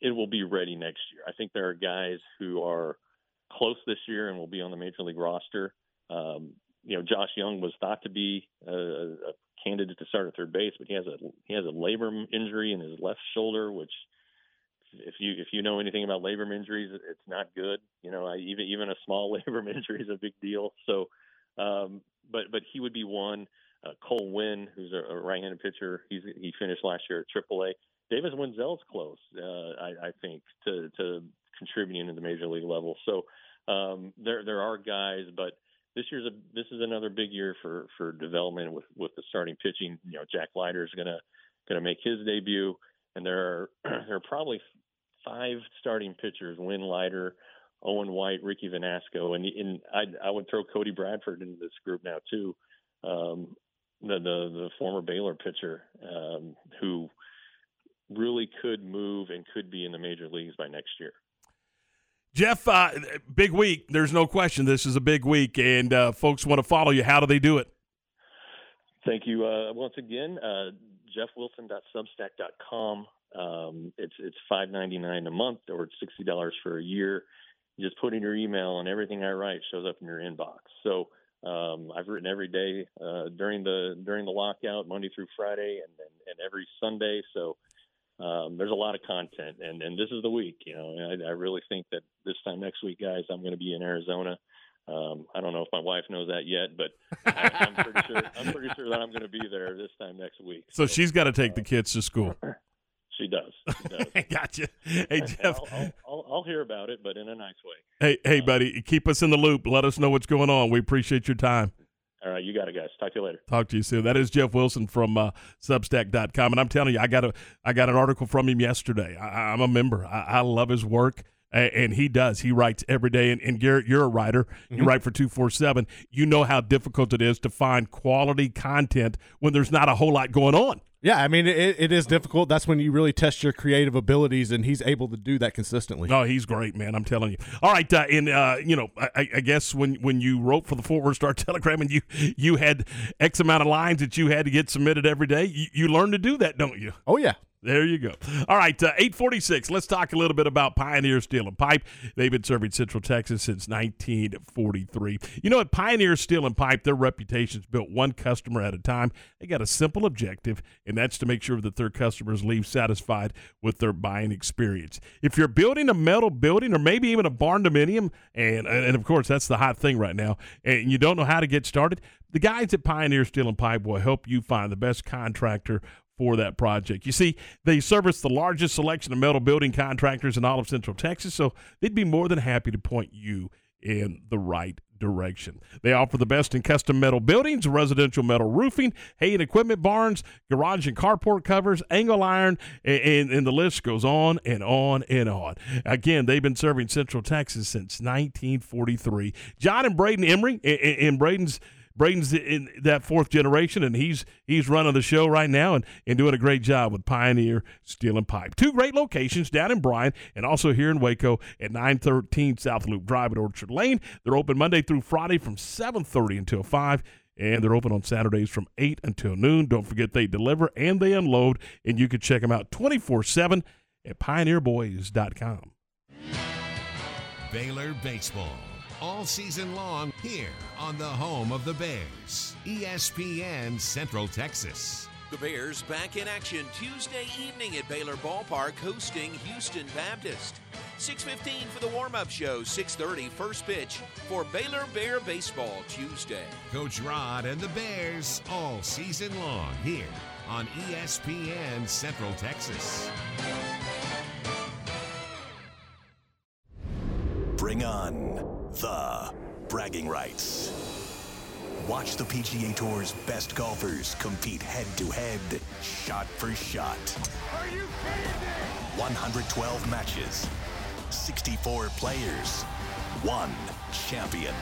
S38: it will be ready next year. I think there are guys who are close this year and will be on the major league roster. Um, you know, Josh Jung was thought to be a, a candidate to start at third base, but he has a he has a labrum injury in his left shoulder, which if you if you know anything about labrum injuries, it's not good. You know, I, even even a small labrum injury is a big deal. So, um, but but he would be one. Uh, Cole Winn, who's a, a right-handed pitcher, he's he finished last year at AAA. Davis Wendzel's close, uh, I, I think, to to contributing to the major league level. So um, there there are guys, but this year's a this is another big year for for development with with the starting pitching. You know, Jack Leiter is gonna gonna make his debut, and there are there are probably five starting pitchers: Winn Leiter, Owen White, Ricky Vanasco, and and I I would throw Cody Bradford into this group now too. Um, the, the the former Baylor pitcher um, who really could move and could be in the major leagues by next year.
S3: Jeff, uh, big week. There's no question. This is a big week, and uh, folks want to follow you. How do they do it?
S38: Thank you uh, once again. Uh, JeffWilson.substack.com. Um, it's it's five ninety nine a month, or it's sixty dollars for a year. You just put in your email, and everything I write shows up in your inbox. So um, I've written every day uh, during the during the lockout, Monday through Friday, and and, and every Sunday. So um, there's a lot of content, and and this is the week. You know, I, I really think that this time next week, guys, I'm going to be in Arizona. Um, I don't know if my wife knows that yet, but I, I'm pretty sure I'm pretty sure that I'm going to be there this time next week.
S3: So, so she's got to take uh, the kids to school.
S38: She does. She does.
S3: gotcha. Hey Jeff,
S38: I'll, I'll, I'll, hear about it, but in a nice way.
S3: Hey, hey, uh, buddy, keep us in the loop. Let us know what's going on. We appreciate your time.
S38: All right, you got it, guys. Talk to you later.
S3: Talk to you soon. That is Jeff Wilson from uh, Substack.com, and I'm telling you, I got a I got an article from him yesterday. I, am a member. I, I, love his work, and he does. He writes every day. And, and Garrett, you're a writer. You mm-hmm. write for two four seven. You know how difficult it is to find quality content when there's not a whole lot going on.
S5: Yeah, I mean it, it is difficult. That's when you really test your creative abilities, and he's able to do that consistently.
S3: Oh, he's great, man! I'm telling you. All right, uh, and uh, you know, I, I, guess when when you wrote for the Fort Worth Star Telegram, and you you had X amount of lines that you had to get submitted every day, you, you learn to do that, don't you?
S5: Oh yeah,
S3: there you go. All right, uh, 846. Let's talk a little bit about Pioneer Steel and Pipe. They've been serving Central Texas since 1943. You know, at Pioneer Steel and Pipe, their reputation's built one customer at a time. They got a simple objective, and that's to make sure that their customers leave satisfied with their buying experience. If you're building a metal building or maybe even a barn dominium, and, and of course, that's the hot thing right now, and you don't know how to get started, the guys at Pioneer Steel and Pipe will help you find the best contractor for that project. You see, they service the largest selection of metal building contractors in all of Central Texas, so they'd be more than happy to point you in the right direction. They offer the best in custom metal buildings, residential metal roofing, hay and equipment barns, garage and carport covers, angle iron, and, and, and, the list goes on and on and on. Again, they've been serving Central Texas since 1943. John and Braden Emery, and, and Braden's Braden's in that fourth generation, and he's he's running the show right now and, and doing a great job with Pioneer Steel and Pipe. Two great locations down in Bryan and also here in Waco at 913 South Loop Drive at Orchard Lane. They're open Monday through Friday from 7:30 until 5 and they're open on Saturdays from 8 until noon. Don't forget they deliver and they unload, and you can check them out 24 7 at pioneerboys.com.
S2: Baylor Baseball. All season long here on the home of the Bears, ESPN Central Texas.
S39: The Bears back in action Tuesday evening at Baylor Ballpark hosting Houston Baptist. 6:15 for the warm-up show, 6:30 first pitch for Baylor Bear Baseball Tuesday.
S2: Coach Rod and the Bears all season long here on ESPN Central Texas.
S40: Bring on the bragging rights. Watch the PGA Tour's best golfers compete head to head, shot for shot.
S41: Are you kidding me?
S40: 112 matches, 64 players, one champion.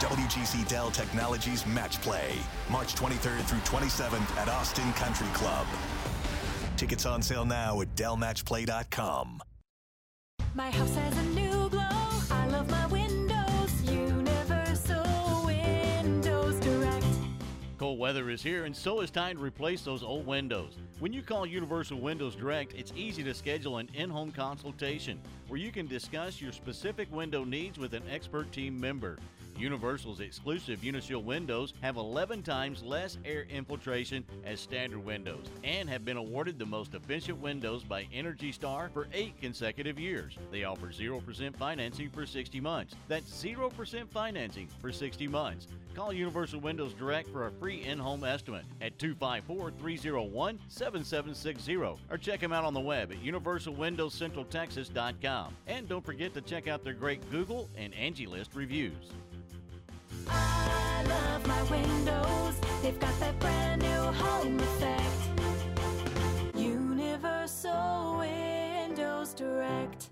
S40: WGC Dell Technologies Match Play, March 23rd through 27th at Austin Country Club. Tickets on sale now at DellMatchPlay.com.
S41: My house has a new glow. I love my windows. Universal Windows Direct.
S4: Cold weather is here, and so is time to replace those old windows. When you call Universal Windows Direct, it's easy to schedule an in home consultation where you can discuss your specific window needs with an expert team member. Universal's exclusive Uniseal windows have 11 times less air infiltration as standard windows and have been awarded the most efficient windows by Energy Star for eight consecutive years. They offer 0% financing for 60 months. That's 0% financing for 60 months. Call Universal Windows Direct for a free in home estimate at 254 301 7760 or check them out on the web at universalwindowscentraltexas.com. And don't forget to check out their great Google and Angie List reviews.
S41: I love my windows. They've got that brand new home effect. Universal Windows Direct.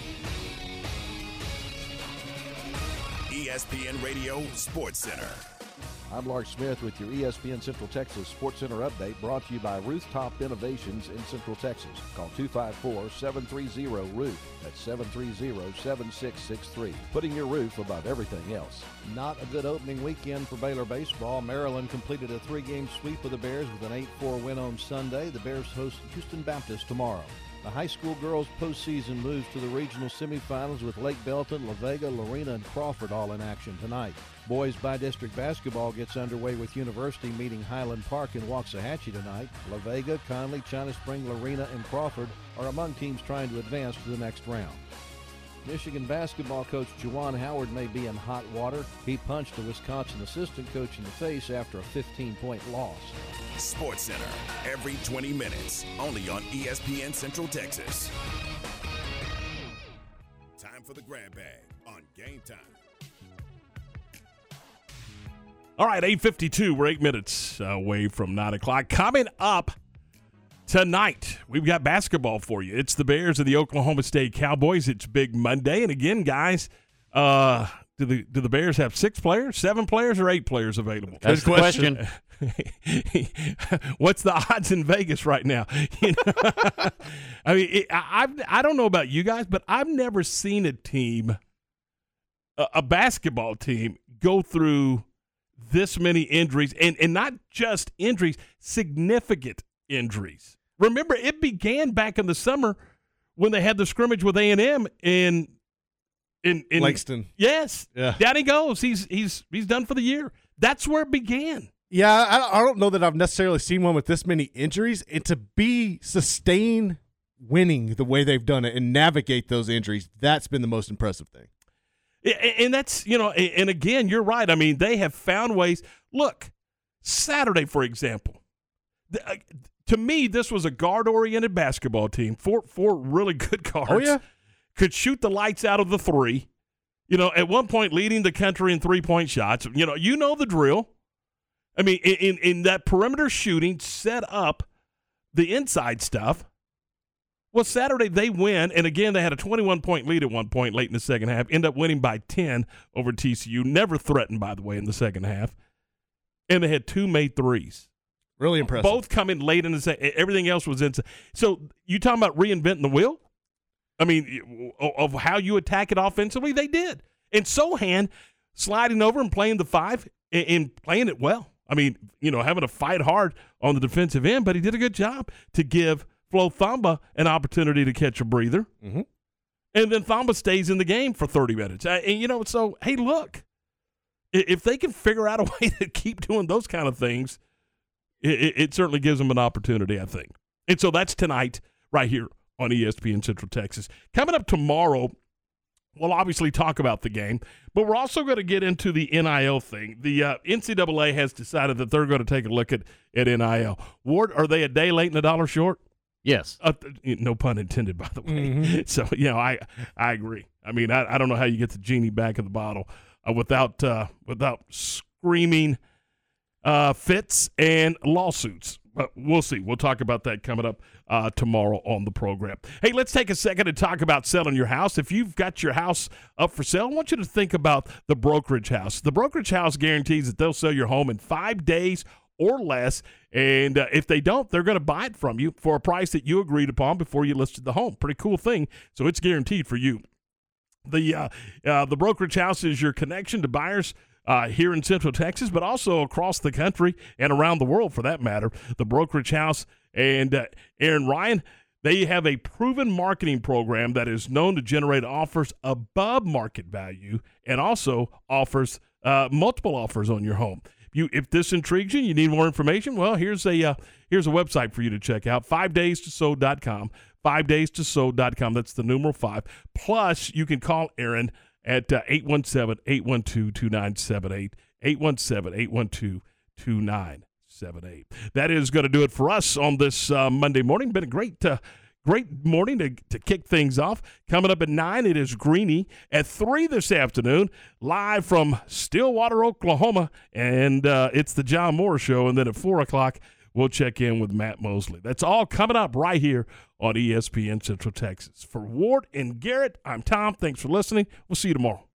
S13: ESPN Radio Sports Center.
S21: I'm Lark Smith with your ESPN Central Texas Sports Center update brought to you by Rooftop Innovations in Central Texas. Call 254-730-ROOF. That's 730-7663. Putting your roof above everything else. Not a good opening weekend for Baylor baseball. Maryland completed a three-game sweep of the Bears with an 8-4 win on Sunday. The Bears host Houston Baptist tomorrow. The high school girls postseason moves to the regional semifinals with Lake Belton, La Vega, Lorena, and Crawford all in action tonight. Boys by district basketball gets underway with University meeting Highland Park in Waxahachie tonight. La Vega, Connally, China Spring, Lorena, and Crawford are among teams trying to advance to the next round. Michigan basketball coach Juwan Howard may be in hot water. He punched a Wisconsin assistant coach in the face after a 15 point loss.
S13: Sports Center, every 20 minutes, only on ESPN Central Texas. Time for the grab bag on game time.
S3: All right, 852. We're eight minutes uh, away from 9 o'clock. Coming up tonight, we've got basketball for you. It's the Bears and the Oklahoma State Cowboys. It's Big Monday. And again, guys, uh, do the do the Bears have six players, seven players, or eight players available?
S4: That's the question.
S3: What's the odds in Vegas right now? You know? I mean, it, I I've, I don't know about you guys, but I've never seen a team, a, a basketball team, go through this many injuries, and and not just injuries, significant injuries. Remember, it began back in the summer when they had the scrimmage with A and M in in, in
S5: Langston.
S3: Yes,
S5: Yeah.
S3: down he goes. He's he's he's done for the year. That's where it began.
S5: Yeah, I, I don't know that I've necessarily seen one with this many injuries, and to be sustain winning the way they've done it and navigate those injuries, that's been the most impressive thing.
S3: And that's, you know, and again, you're right. I mean, they have found ways. Look, Saturday, for example, uh, to me, this was a guard oriented basketball team. Four, four really good guards.
S5: Oh, yeah.
S3: Could shoot the lights out of the three. You know, at one point leading the country in three point shots. You know, you know the drill. I mean, in, in, in that perimeter shooting, set up the inside stuff. Well, Saturday they win, and again they had a 21 point lead at one point late in the second half. End up winning by 10 over TCU. Never threatened, by the way, in the second half. And they had two made threes.
S5: Really impressive.
S3: Both coming late in the second. Everything else was inside. So you talking about reinventing the wheel? I mean, of how you attack it offensively, they did. And Sochan sliding over and playing the five and, playing it well. I mean, you know, having to fight hard on the defensive end, but he did a good job to give Flo Thamba an opportunity to catch a breather.
S5: Mhm.
S3: And then Thamba stays in the game for 30 minutes. And, you know, so, hey, look, if they can figure out a way to keep doing those kind of things, it, it, it certainly gives them an opportunity, I think. And so that's tonight right here on ESPN Central Texas. Coming up tomorrow, we'll obviously talk about the game, but we're also going to get into the NIL thing. The uh, NCAA has decided that they're going to take a look at, at NIL. Ward, are they a day late and a dollar short?
S4: Yes.
S3: Uh, no pun intended, by the way.
S5: Mm-hmm.
S3: So, you know, I I agree. I mean, I, I don't know how you get the genie back in the bottle uh, without uh, without screaming uh, fits and lawsuits. But we'll see. We'll talk about that coming up uh, tomorrow on the program. Hey, let's take a second to talk about selling your house. If you've got your house up for sale, I want you to think about the brokerage house. The brokerage house guarantees that they'll sell your home in five days or less. And uh, if they don't, they're going to buy it from you for a price that you agreed upon before you listed the home. Pretty cool thing. So it's guaranteed for you. The uh, uh, the brokerage house is your connection to buyers uh, here in Central Texas, but also across the country and around the world, for that matter. The brokerage house and uh, Aaron Ryan. They have a proven marketing program that is known to generate offers above market value and also offers uh, multiple offers on your home. You, if this intrigues you, you need more information. Well, here's a uh, here's a website for you to check out: five days to sow.com. Five days to sow.com. That's the numeral five. Plus, you can call Aaron at uh, 817 812 2978. 817 812 2978. That is going to do it for us on this uh, Monday morning. Been a great. Uh, Great morning to, to kick things off. Coming up at 9, it is Greeny. At 3 this afternoon, live from Stillwater, Oklahoma. And uh, it's the John Moore Show. And then at 4 o'clock, we'll check in with Matt Mosley. That's all coming up right here on ESPN Central Texas. For Ward and Garrett, I'm Tom. Thanks for listening. We'll see you tomorrow.